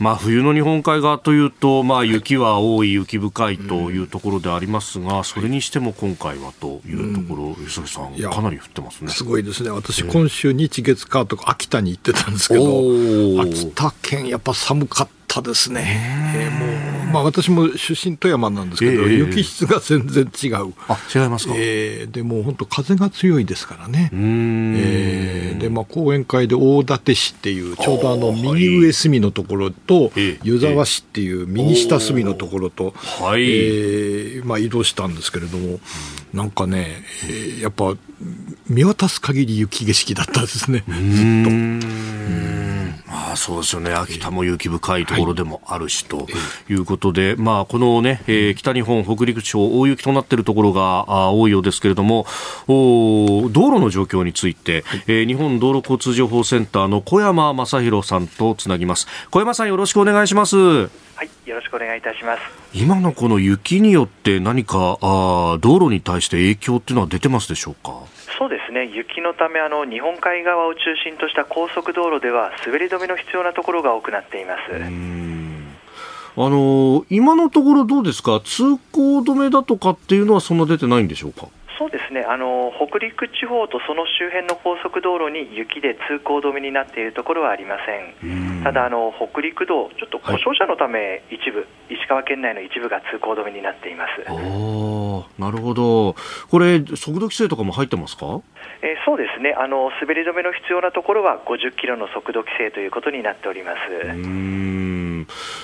まあ、冬の日本海側というと、まあ、雪は多い、雪深いというところでありますが、それにしても今回はというところ、吉崎さん、かなり降ってますね。すごいですね、私、今週、日月火とか秋田に行ってたんですけど、秋田県、やっぱ寒かったですね。え。ー、もう。まあ、私も出身富山なんですけど、えー、雪質が全然違う。あ違いますか、えー、でも本当、風が強いですからね。えー、で、まあ、講演会で大館市っていう、ちょうどあの右上隅のところと、湯沢市っていう右下隅のところと、はい、えー、まあ、移動したんですけれども、なんかね、えー、やっぱ見渡す限り雪景色だったですね、ずっと。あそうですよね、秋田も雪深いところでもあるし、とい。うことで、まあ、このね、えー、北日本、北陸地方、大雪となっているところがあ多いようですけれども、お道路の状況について、えー、日本道路交通情報センターの小山正弘さんとつなぎます。小山さん、よろしくお願いします。はい、よろしくお願いいたします。今のこの雪によって何かあ道路に対して影響っていうのは出てますでしょうか？そうですね。雪のためあの日本海側を中心とした高速道路では滑り止めの必要なところが多くなっています。あの今のところどうですか？通行止めだとかっていうのはそんな出てないんでしょうか？そうですね。あの北陸地方とその周辺の高速道路に雪で通行止めになっているところはありません、ただあの、北陸道、ちょっと故障車のため、一部、はい、石川県内の一部が通行止めになっています。なるほど、これ、速度規制とかも入ってますか、えー、そうですね。あの、滑り止めの必要なところは50キロの速度規制ということになっております。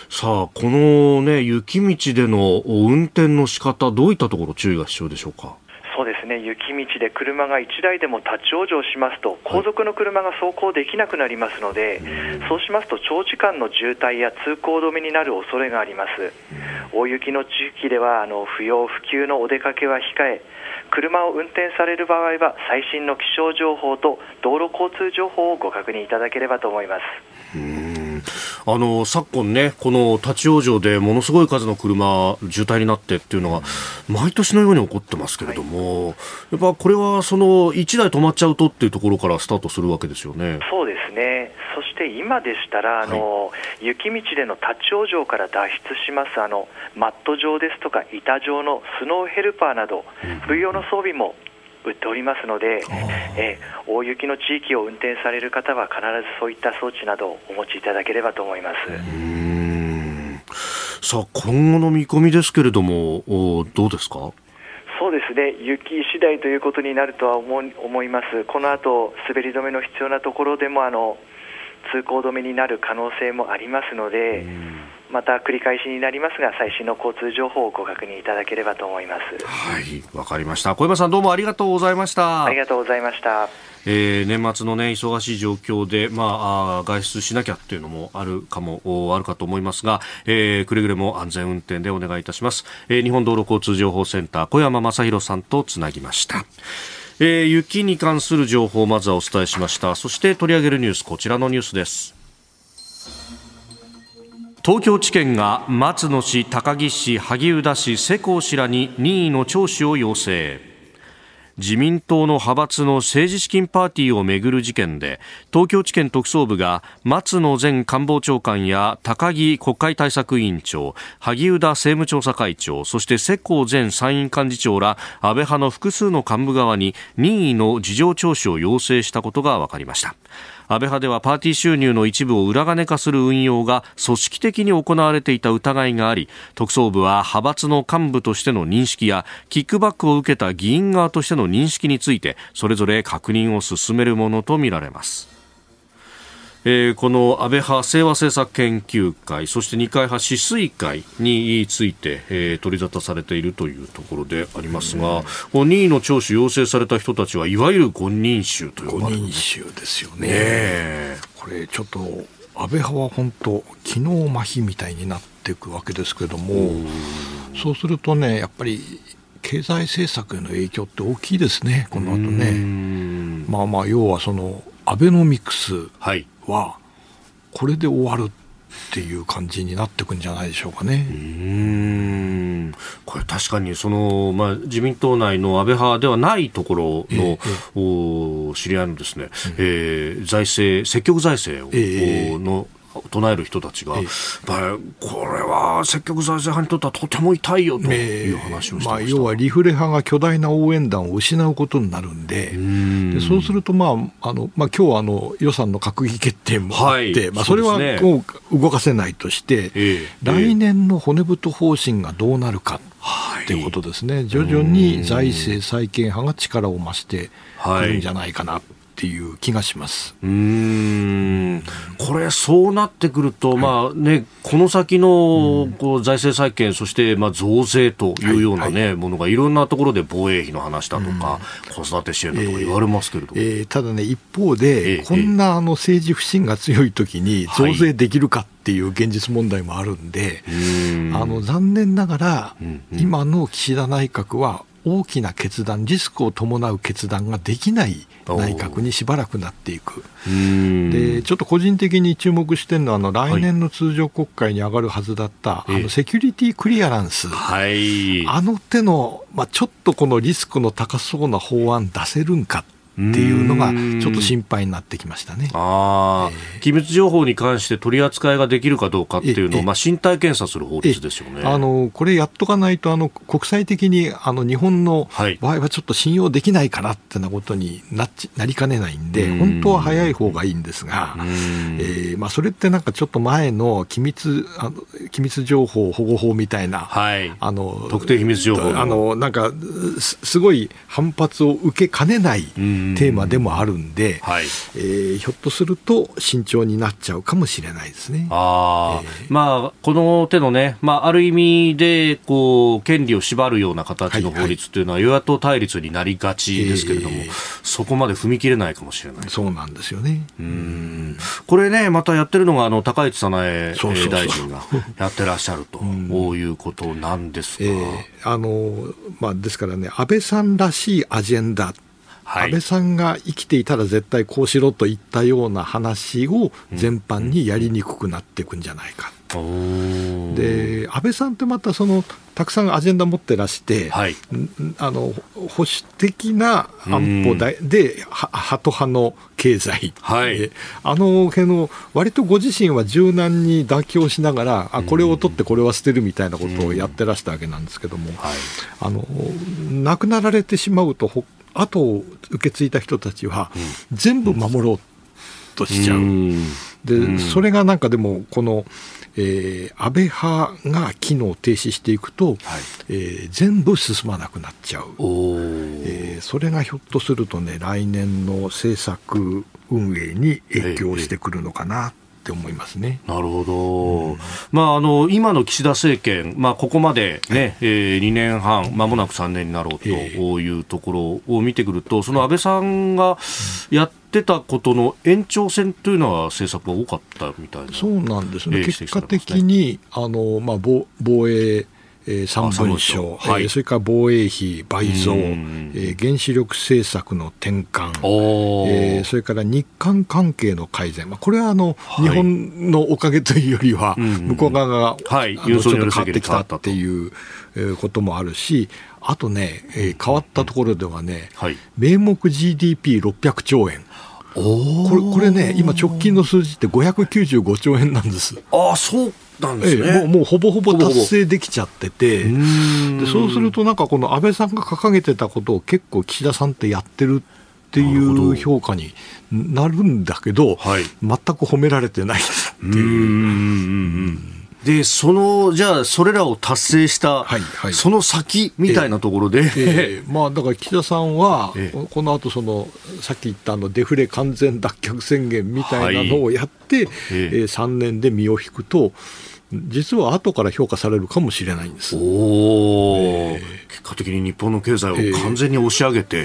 さあ、この、ね、雪道での運転の仕方どういったところ注意が必要でしょうか？そうですね。雪道で車が1台でも立ち往生しますと後続の車が走行できなくなりますので、はい、そうしますと長時間の渋滞や通行止めになる恐れがあります。大雪の地域ではあの不要不急のお出かけは控え車を運転される場合は最新の気象情報と道路交通情報をご確認いただければと思います。あの昨今ね、この立ち往生でものすごい数の車、渋滞になってっていうのが、毎年のように起こってますけれども、はい、やっぱこれはその1台止まっちゃうとっていうところからスタートするわけですよね。そうですね。そして今でしたら、あの、はい、雪道での立ち往生から脱出します、あの、マット状ですとか板状のスノーヘルパーなど、冬用の装備も売っておりますので、えー、大雪の地域を運転される方は必ずそういった装置などをお持ちいただければと思います。さあ今後の見込みですけれどもどうですか？そうですね。雪次第ということになるとは思思います、この後滑り止めの必要なところでもあの通行止めになる可能性もありますので、また繰り返しになりますが最新の交通情報をご確認いただければと思います。はいわかりました。小山さんどうもありがとうございました。ありがとうございました。えー、年末のね忙しい状況で、まあ、外出しなきゃっていうのもあるかもあるかと思いますが、えー、くれぐれも安全運転でお願いいたします、えー、日本道路交通情報センター小山正弘さんとつなぎました。えー、雪に関する情報をまずはお伝えしました。そして取り上げるニュースこちらのニュースです東京地検が松野氏、高木氏、萩生田氏、世耕氏らに任意の聴取を要請。自民党の派閥の政治資金パーティーをめぐる事件で東京地検特捜部が松野前官房長官や高木国会対策委員長萩生田政務調査会長そして世耕前参院幹事長ら安倍派の複数の幹部側に任意の事情聴取を要請したことが分かりました。安倍派ではパーティー収入の一部を裏金化する運用が組織的に行われていた疑いがあり特捜部は派閥の幹部としての認識やキックバックを受けた議員側としての認識についてそれぞれ確認を進めるものとみられます。えー、この安倍派清和政策研究会そして二階派止水会について、えー、取り沙汰されているというところでありますが、うん、任意の聴取要請された人たちはいわゆる五人衆という。五人衆ですよね、ねこれちょっと安倍派は本当機能麻痺みたいになっていくわけですけれどもそうするとねやっぱり経済政策への影響って大きいですね、この後ね。まあまあ、要はそのアベノミクス、はいはこれで終わるっていう感じになっていくんじゃないでしょうかね。うん。これ確かにその、まあ、自民党内の安倍派ではないところの、ええ、知り合いのですね、うん、えー、財政積極財政を、え、の唱える人たちが、ええ、これは積極財政派にとってはとても痛いよという話をしてました、まあ、要はリフレ派が巨大な応援団を失うことになるんで、でそうすると、まああのまあ今日あの予算の閣議決定もあって、はい、まあ、それはもう動かせないとして、え、来年の骨太方針がどうなるか。っていうことですね、徐々に財政再建派が力を増してくるんじゃないかなっていう気がします。うん。これ、そうなってくると、はい、まあね、この先のこう財政再建、そしてまあ増税というようなね、はいはい、ものがいろんなところで防衛費の話だとか、子育て支援だとか言われますけれども、えーえー、ただね、一方で、えー、こんなあの政治不信が強いときに増税できるかっていう現実問題もあるんで、あの残念ながら、今の岸田内閣は大きな決断、リスクを伴う決断ができない内閣にしばらくなっていく。でちょっと個人的に注目してるのはあの来年の通常国会に上がるはずだった、はい、あのセキュリティクリアランス、はい、あの手の、まあ、ちょっとこのリスクの高そうな法案出せるんかっていうのがちょっと心配になってきましたね。あ、えー、機密情報に関して取り扱いができるかどうかっていうのを、まあ、身体検査する法律ですよね。あのこれやっとかないとあの国際的にあの日本の場合はちょっと信用できないかなってなことにななりかねないんで本当は早い方がいいんですが、えーまあ、それってなんかちょっと前の機密あの機密情報保護法みたいな、はい、あの特定秘密情報あのなんかすごい反発を受けかねない。テーマでもあるんで、はい。えー、ひょっとすると慎重になっちゃうかもしれないですね。あえー、まあ、この手のね、まあ、ある意味でこう権利を縛るような形の法律というのは、与野党対立になりがちですけれども、えー、そこまで踏み切れないかもしれない。そうなんですよね。うん。これね、またやってるのがあの高市早苗大臣がやってらっしゃると <laughs> いうことなんですが。えー、あのまあ、ですからね、安倍さんらしいアジェンダはい、安倍さんが生きていたら絶対こうしろといったような話を全般にやりにくくなっていくんじゃないか。うん、で安倍さんってまたそのたくさんアジェンダ持ってらして、はい、あの保守的な安保で、うん、でハト派の経済、はい、あの辺の割とご自身は柔軟に妥協しながらあこれを取ってこれは捨てるみたいなことをやってらしたわけなんですけども、うん。はい、あの亡くなられてしまうと後を受け継いだ人たちは、全部守ろうとしちゃう。で、それがなんかでも、この、えー、安倍派が機能停止していくと、はい、えー、全部進まなくなっちゃう、えー、それがひょっとするとね来年の政策運営に影響してくるのかなって思いますね。なるほど。うん、まああの今の岸田政権、まあここまでね、はい、えー、2年半まもなく3年になろうというところを見てくると、その安倍さんがやってたことの延長線というのは政策が多かったみたいな。そうなんですね。結果的にあのまあ防防衛えー、3文書、はい、えー、それから防衛費倍増、えー、原子力政策の転換、えー、それから日韓関係の改善、まあ、これはあの、はい、日本のおかげというよりは、向こう側が、はい、ちょっと変わってきたっていうこともあるし、あとね、えー、変わったところではね、はい、名目 GDP600 兆円。これこれね、今、直近の数字って595兆円なんです。ああ、そうなんですね、ええ、もうもうほぼほぼ達成できちゃってて。でそうするとなんかこの安倍さんが掲げてたことを結構岸田さんってやってるっていう評価になるんだけど、はい、全く褒められてないっていう。で、その、じゃあ、それらを達成した、はいはい、その先みたいなところで、えええまあ、だから岸田さんは、この後その、さっき言ったあのデフレ完全脱却宣言みたいなのをやって、はい、えー、3年で身を引くと、実は後から評価されるかもしれないんです。お、えー、結果的に日本の経済を完全に押し上げて、えー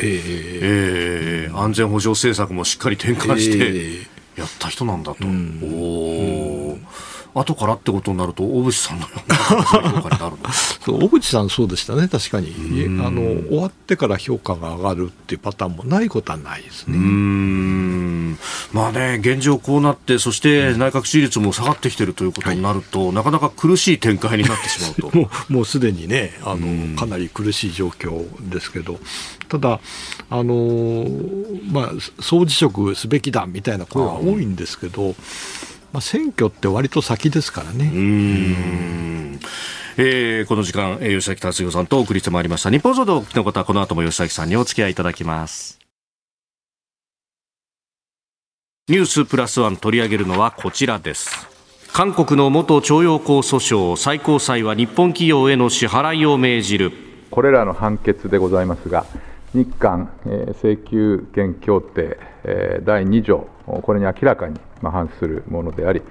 えー、安全保障政策もしっかり転換してやった人なんだと。お後からってことになると、小渕さんのような評価になるの？<laughs> そう小渕さん、そうでしたね、確かに。あの。終わってから評価が上がるっていうパターンもないことはないですね。まあね、現状こうなって、そして内閣支持率も下がってきてるということになると、はい、なかなか苦しい展開になってしまうと。<laughs> もうもうすでにねあの、かなり苦しい状況ですけど、ただ、あのまあ、総辞職すべきだみたいな声は多いんですけど、まあ、選挙って割と先ですからね。うんえー、この時間、えー、吉崎達夫さんとお送りしてまいりました。日本総動の方はこの後も吉崎さんにお付き合いいただきます。ニュースプラスワン取り上げるのはこちらです。韓国の元徴用工訴訟、最高裁は日本企業への支払いを命じる。これらの判決でございますが、日韓請求権協定第2条、これに明らかに反するものであり、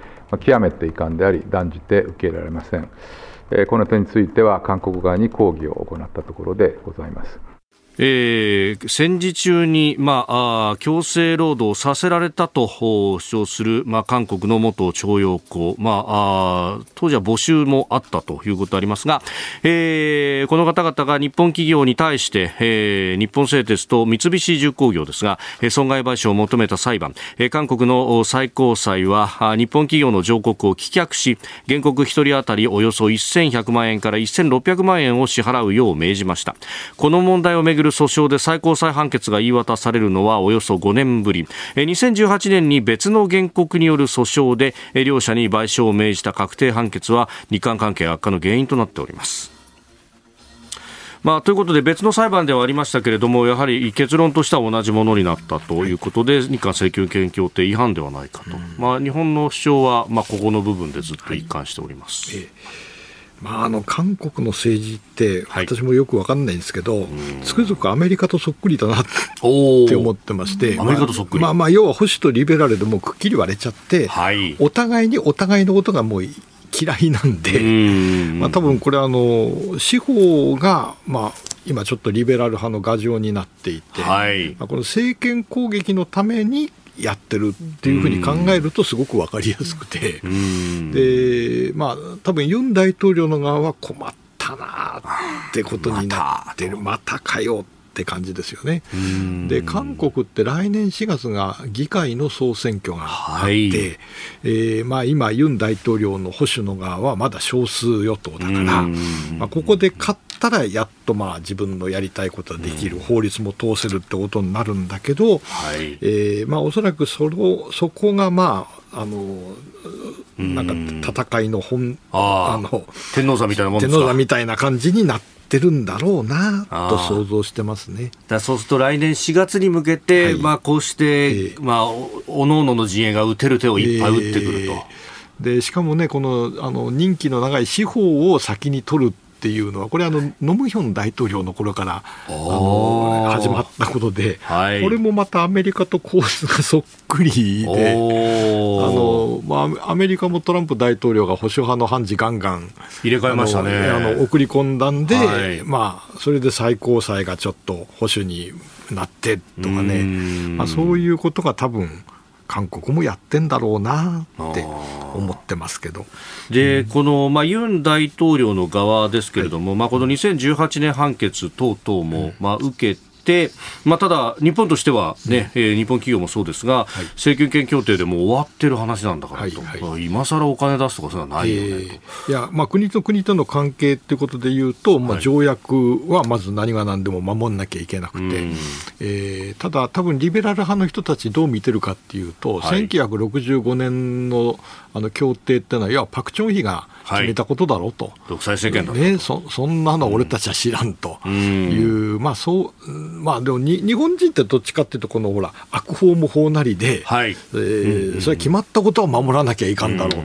極めて遺憾であり、断じて受け入れられません。この点については、韓国側に抗議を行ったところでございます。えー、戦時中に、まあ、強制労働させられたと主張する、まあ、韓国の元徴用工、まあ、当時は募集もあったということありますが、えー、この方々が日本企業に対して、えー、日本製鉄と三菱重工業ですが、損害賠償を求めた裁判、韓国の最高裁は日本企業の上告を棄却し原告1人当たりおよそ1100万円から1600万円を支払うよう命じました。この問題をめぐるる訴訟で最高裁判決が言い渡されるのはおよそ5年ぶり。2018年に別の原告による訴訟で両者に賠償を命じた確定判決は日韓関係悪化の原因となっております。まあ、ということで別の裁判ではありましたけれどもやはり結論としては同じものになったということで日韓請求権協定違反ではないかと、まあ、日本の主張は、まあ、ここの部分でずっと一貫しております。はいええまあ、あの韓国の政治って、私もよく分かんないんですけど、はい、つくづくアメリカとそっくりだなって思ってまして、アメリカとそっくり、まあ、まあ要は保守とリベラルでもくっきり割れちゃって、はい、お互いにお互いのことがもう嫌いなんで、ん。まあ多分これあの、司法が、まあ、今ちょっとリベラル派の牙城になっていて、はい、まあ、この政権攻撃のためにやってるっていうふうに考えるとすごく分かりやすくて、でまあ多分ユン大統領の側は困ったなってことになってる、またかよって感じですよね。で韓国って来年4月が議会の総選挙があって、はい、えー、まあ、今、ユン大統領の保守の側はまだ少数与党だから、まあ、ここで勝ったらやっとまあ自分のやりたいことができる、法律も通せるってことになるんだけど、はい、えー、まあ、おそらくそのそこがまああのなんか戦いの本あの天皇座みたいなもん天皇座みたいな感じになってってるんだろうなと想像してますね。だそうすると来年4月に向けて、はい、まあ、こうして、えー、まあ、おのおのの陣営が打てる手をいっぱい打ってくると。えーでしかもね、このあの任期の長い司法を先に取るっていうのは、これあの、ノムヒョン大統領の頃からあの始まったことで、はい、これもまたアメリカと構図がそっくりで、あのまあ、アメリカもトランプ大統領が保守派の判事ガンガン入れ替えましたね。あの送り込んだんで、はい、まあ、それで最高裁がちょっと保守になってとかね、まあ、そういうことが多分韓国もやってんだろうなって思ってますけど。で、この、まあ、ユン大統領の側ですけれども、はい、まあ、この2018年判決等々も、まあ、受けて、まあ、ただ、日本としてはね、うん、えー、日本企業もそうですが、はい、請求権協定でも終わってる話なんだからと、はいはい、今更お金出すとか、そういうのはないよね、えー、いや、まあ、国と国との関係っていうことでいうと、まあ、条約はまず何が何でも守んなきゃいけなくて、はい、えー、ただ、多分リベラル派の人たち、どう見てるかっていうと、はい、1965年のあの協定ってのは、いや、パク・チョンヒが決めたことだろうと、はい、独裁政権だねそ、そんなの俺たちは知らんと。いう、うん、まあそうまあ、でもに日本人ってどっちかっていうと、このほら、悪法も法なりで、はい。えー、うん、それは決まったことは守らなきゃいかんだろうっ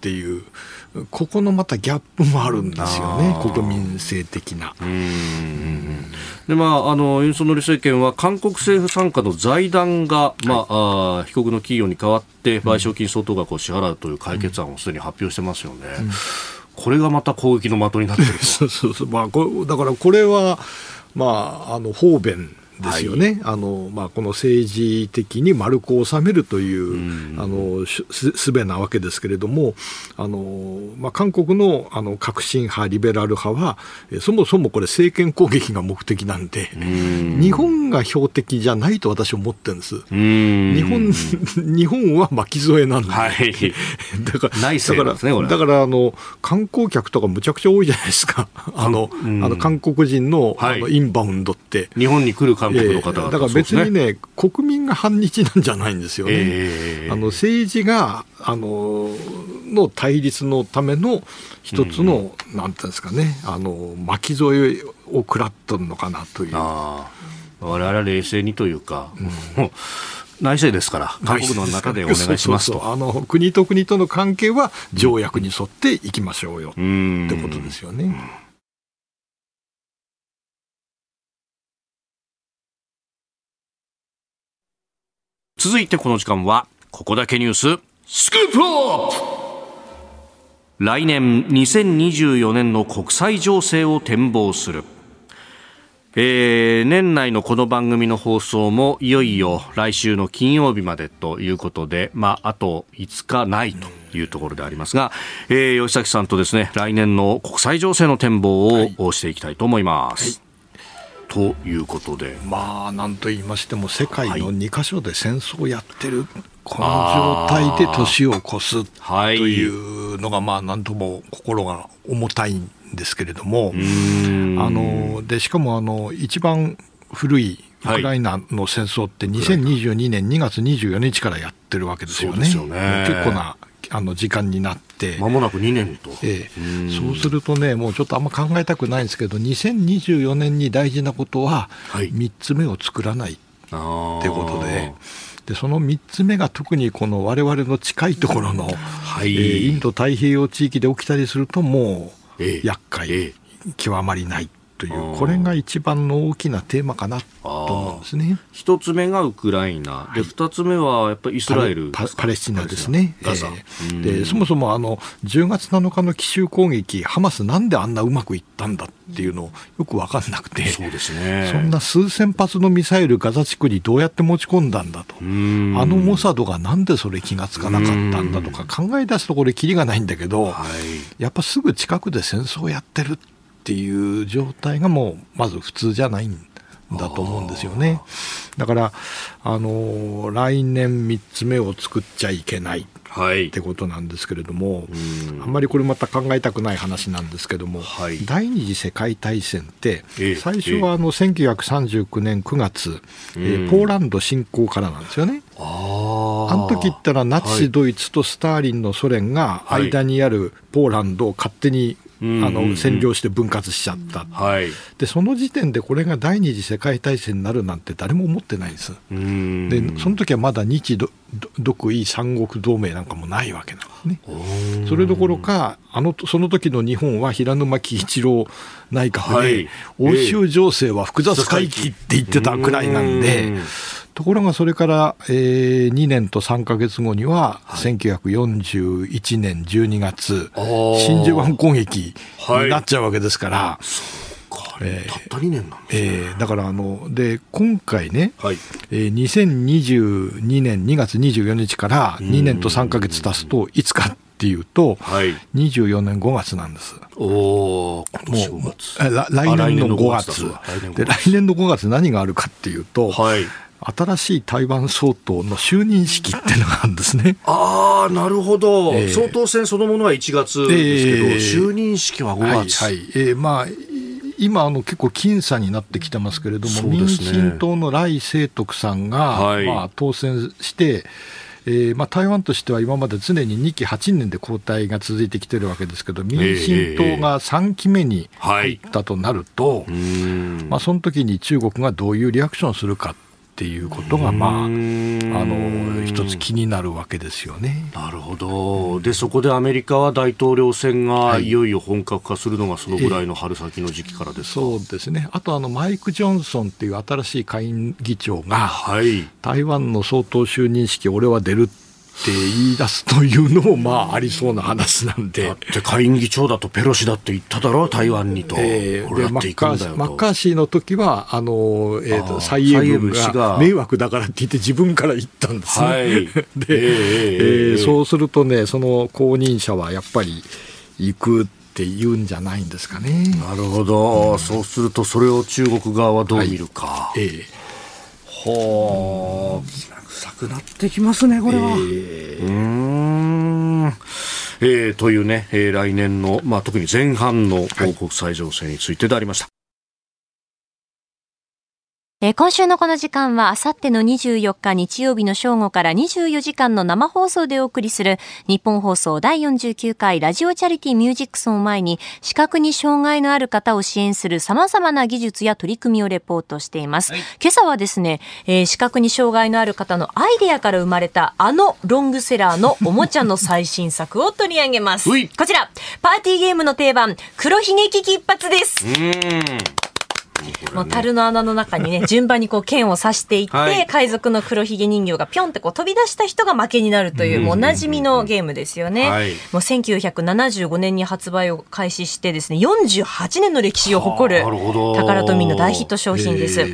ていう。ここのまたギャップもあるんですよね、国民性的な。でまあ、あのユン・ソンノル政権は韓国政府傘下の財団が、まあ、あ被告の企業に代わって賠償金相当額を支払うという解決案をすでに発表してますよね。うん。うんこれがまた攻撃の的になってる <laughs> そうそうそう、まあ、こだからこれは、まあ、あの方便ですよね、はい、あのまあ、この政治的に丸く収めるという、あのすべなわけですけれども、あのまあ、韓国のあの革新派、リベラル派は、そもそもこれ、政権攻撃が目的なんで、日本が標的じゃないと私は思ってるんです。日本 <laughs> 日本は巻き添えなんで、はい、<laughs> だから、ね、だからあの観光客とかむちゃくちゃ多いじゃないですか、あのあの韓国人の,、あのインバウンドって。日本に来る韓国の方々、だから別にね、ね国民が反日なんじゃないんですよね。えー、あの政治があのの対立のための一つの、うん、なんていうんですかね、あの巻き添えを食らっとるのかなという。我々は冷静にというか、うん、内政ですから、韓国の中でお願いしますと。あの国と国との関係は条約に沿っていきましょうよ、ってことですよね。続いてこの時間は、ここだけニュース、スクープアップ来年2024年の国際情勢を展望する。えー、年内のこの番組の放送もいよいよ来週の金曜日までということで、まあ、あと5日ないというところでありますが、えー、吉崎さんとですね、来年の国際情勢の展望をしていきたいと思います。はいということで。まあなんと言いましても世界の2か所で戦争をやってる、この状態で年を越すというのがまあなんとも心が重たいんですけれどもあのでしかもあの一番古いウクライナの戦争って2022年2月24日からやってるわけですよね。よね。結構なあの時間になって、まもなく2年と、ええ、そうするとね、もうちょっとあんま考えたくないんですけど、2024年に大事なことは、3つ目を作らないってことで。でその3つ目が特にこの我々の近いところの、はい、えー、インド太平洋地域で起きたりするともう厄介、極まりないというこれが一番の大きなテーマかなと思うんですね。一つ目がウクライナ、で二つ目はやっぱりイスラエル。パレスチナですね、えー、でそもそもあの10月7日の奇襲攻撃、ハマス、なんであんなうまくいったんだっていうのよく分かんなくて、そうですね、そんな数千発のミサイル、ガザ地区にどうやって持ち込んだんだと、あのモサドがなんでそれ気がつかなかったんだとか、考え出すとこれ、きりがないんだけど、はい、やっぱすぐ近くで戦争をやってるって。っていう状態がもうまず普通じゃないんだと思うんですよね。だから、あの来年3つ目を作っちゃいけない。はい、ってことなんですけれども、あんまりこれまた考えたくない話なんですけども、はい、第二次世界大戦って、最初はあの1939年9月、えー、ポーランド侵攻からなんですよね。あの時ったらナチス・ドイツとスターリンのソ連が間にあるポーランドを勝手にあの占領して分割しちゃった、はい、でその時点でこれが第二次世界大戦になるなんて誰も思ってないんです、でその時はまだ日独伊三国同盟なんかもないわけなんですね。それどころかあのその時の日本は平沼喜一郎内閣で、はい、欧州情勢は複雑回帰って言ってたくらいなんで。ところがそれから、えー、2年と3か月後には、はい、1941年12月、真珠湾攻撃になっちゃうわけですから、はいえー、たった2年なんですね、えー、だからあので今回ね、はい。えー、2022年2月24日から2年と3か月経つといつかっていうと、はい、24年5月なんです。おお、もう来年の5月。で来年の5月何があるかっていうと、はい、新しい台湾総統の就任式っていうのがあるんですね。ああ、なるほど、えー、総統選そのものは1月ですけど、えー、就任式は5月。はい、はい、えー、まあ今あの結構僅差になってきてますけれども、ね、民進党の来清徳さんが、はい、まあ、当選して、えーまあ、台湾としては今まで常に2期8年で交代が続いてきてるわけですけど、民進党が3期目に入ったとなると、えーはい、まあ、その時に中国がどういうリアクションをするかっていうことが、まあ、あの一つ気になるわけですよね。なるほど。でそこでアメリカは大統領選がい。よいよ本格化するのがそのぐらいの春先の時期からですか、えー、そうですね、あとあのマイク・ジョンソンっていう新しい下院議長が、はい、台湾の総統就任式、俺は出るってって言い出すというのも、まあ、ありそうな話なんで。だって下院議長だとペロシだって言っただろ、台湾にと。えー、でマッカーシーマッカーシーの時は、あの、えーと、蔡英文が迷惑だからって言って自分から言ったんですね。はい、<laughs> で、えー、えー、そうするとね、その後任者はやっぱり行くって言うんじゃないんですかね。なるほど、うん、そうするとそれを中国側はどう見るか。はい、えーほう、臭くなってきますね、これは。えー、うん。えー、というね、えー、来年の、まあ、特に前半の国際情勢についてでありました。えー、今週のこの時間は、あさっての24日日曜日の正午から24時間の生放送でお送りする、日本放送第49回ラジオチャリティミュージックソンを前に、視覚に障害のある方を支援する様々な技術や取り組みをレポートしています。はい、今朝はですね、えー、視覚に障害のある方のアイデアから生まれた、あのロングセラーの <laughs> おもちゃの最新作を取り上げます。こちら、パーティーゲームの定番、黒ひげ危機一発です。もう樽の穴の中にね、<laughs> 順番にこう剣を刺していって、はい、海賊の黒ひげ人形がぴょんってこう飛び出した人が負けになるという、もうおなじみのゲームですよね。はい、もう1975年に発売を開始してですね、48年の歴史を誇る、タカラトミーの大ヒット商品です。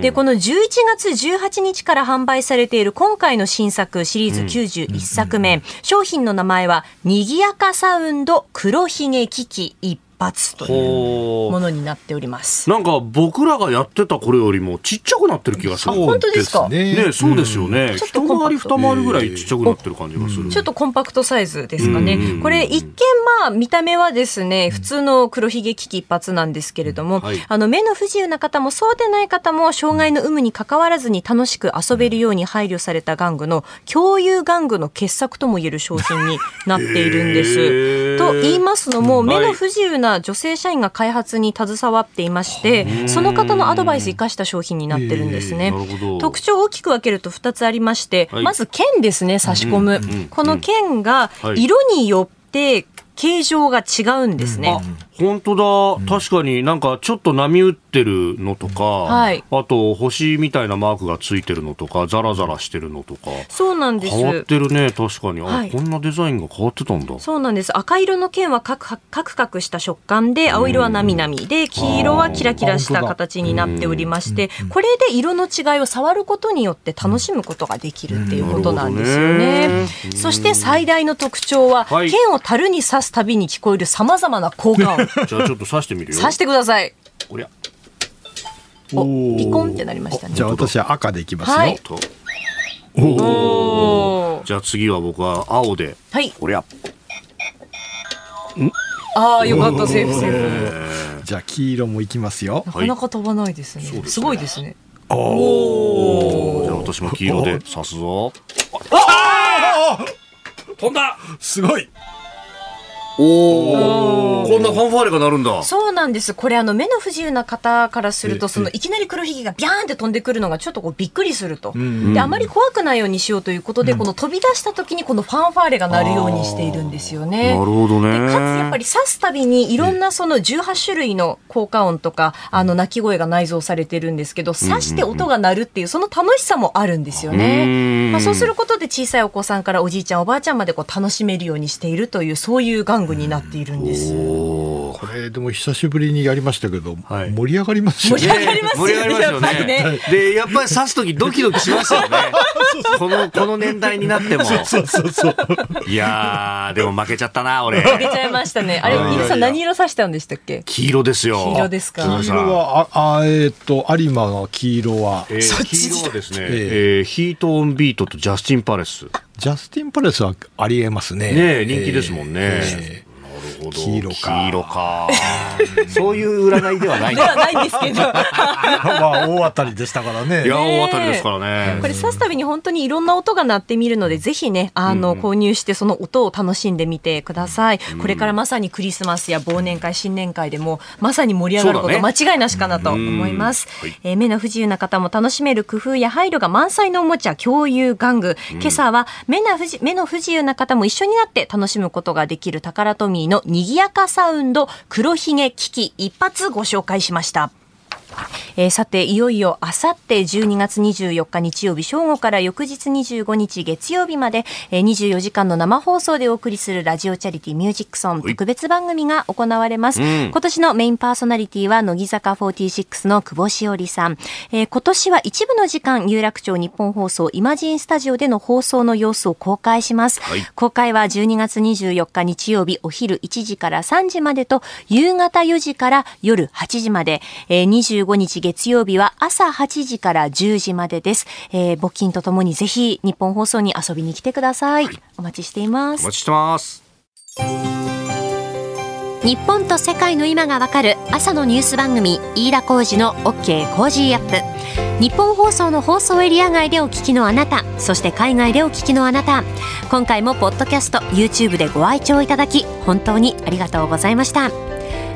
で、この11月18日から販売されている今回の新作シリーズ91作目、商品の名前は、にぎやかサウンド黒ひげ危機一発というものになっております。なんか僕らがやってたこれよりもちっちゃくなってる気がする。本当ですか？ね。そうですよね、うん、一回り二回りぐらいちっちゃくなってる感じがする、ちょっとコンパクトサイズですかね、これ一見まあ見た目はですね普通の黒ひげ危機一髪なんですけれども、はい、あの目の不自由な方もそうでない方も障害の有無に関わらずに楽しく遊べるように配慮された玩具の共有玩具の傑作ともいえる商品になっているんです。と言いますのも目の不自由なな女性社員が開発に携わっていましてその方のアドバイス生かした商品になってるんですね、特徴を大きく分けると2つありまして、はい、まず剣ですね差し込む、この剣が色によって形状が違うんですね、本当だ、確かに。なんかちょっと波打ってるのとか、はい、あと星みたいなマークがついてるのとか、ザラザラしてるのとか、そうなんです。変わってるね、確かに、はい、こんなデザインが変わってたんだ。そうなんです、赤色の剣はカクカクカクした食感で、青色はなみなみで、黄色はキラキラした形になっておりまして、これで色の違いを触ることによって楽しむことができるっていうことなんですよね。そして最大の特徴は、はい、剣を樽に刺すたびに聞こえるさまざまな効果音。<laughs> ちょっと刺してみるよ。刺してください。おりゃ。おピコンってなりましたね。じゃあ私は赤でいきますよ、はい、おおじゃあ次は僕は青で。はい。おりゃ。ああよかったセーフセーフ。じゃあ黄色もいきますよ。なかなか飛ばないですね、はい、すごいですね。おおじゃあ私も黄色で刺すぞ。ああ飛んだ。すごいおおこんなファンファーレがなるんだ。そうなんです。これあの目の不自由な方からするとそのいきなり黒ひげがビャーンって飛んでくるのがちょっとこうびっくりすると、であまり怖くないようにしようということで、この飛び出した時にこのファンファーレが鳴るようにしているんですよね。なるほどね。でかつやっぱり刺すたびにいろんなその18種類の効果音とかあの鳴き声が内蔵されてるんですけど刺して音が鳴るっていうその楽しさもあるんですよね、まあ、そうすることで小さいお子さんからおじいちゃんおばあちゃんまでこう楽しめるようにしているというそういう玩具になっているんです。これでも久しぶりにやりましたけど、はい、盛り上がりますよね。盛り上がりますよね。ね。ねで、やっぱり刺す時ドキドキしますよね。<laughs> この、この年代になっても。そうそうそう。いやー、でも負けちゃったな、俺。負けちゃいましたね。あれ、皆さん何色刺したんでしたっけ？黄色ですよ。黄色ですか？黄色は、あ、あえっ、ー、と、有馬の黄色は。えー、黄色はですね、えー、ヒートオンビートとジャスティン・パレス。ジャスティン・パレスはありえますね。ね人気ですもんね。えーほど。黄色か。黄色か。<laughs> そういう占いではないではないんですけど。<laughs> まあ大当たりでしたからね。いや大当たりですからね。これ刺すたびに本当にいろんな音が鳴ってみるのでぜひねあの、うん、購入してその音を楽しんでみてください、うん、これからまさにクリスマスや忘年会新年会でもまさに盛り上がること間違いなしかなと思います、ねはい、えー、目の不自由な方も楽しめる工夫や配慮が満載のおもちゃ共有玩具、うん、今朝は目の不自目の不自由な方も一緒になって楽しむことができるタカラトミーの賑やかサウンド黒ひげ危機一発ご紹介しました。えー、さて、いよいよあさって12月24日日曜日正午から翌日25日月曜日まで、えー、24時間の生放送でお送りするラジオチャリティミュージックソン特別番組が行われます。うん、今年のメインパーソナリティは乃木坂46の久保しおりさん。えー、今年は一部の時間、有楽町日本放送イマジンスタジオでの放送の様子を公開します。はい、公開は12月24日日曜日お昼1時から3時までと夕方4時から夜8時まで、えー、25日月曜日は朝8時から10時までです。えー、募金とともにぜひニッポン放送に遊びに来てください。はい、お待ちしています。お待ちしてます。日本と世界の今がわかる朝のニュース番組飯田浩二の OK Cozy Up ニッポン放送の放送エリア外でお聞きのあなたそして海外でお聞きのあなた今回もポッドキャスト YouTube でご愛聴いただき本当にありがとうございました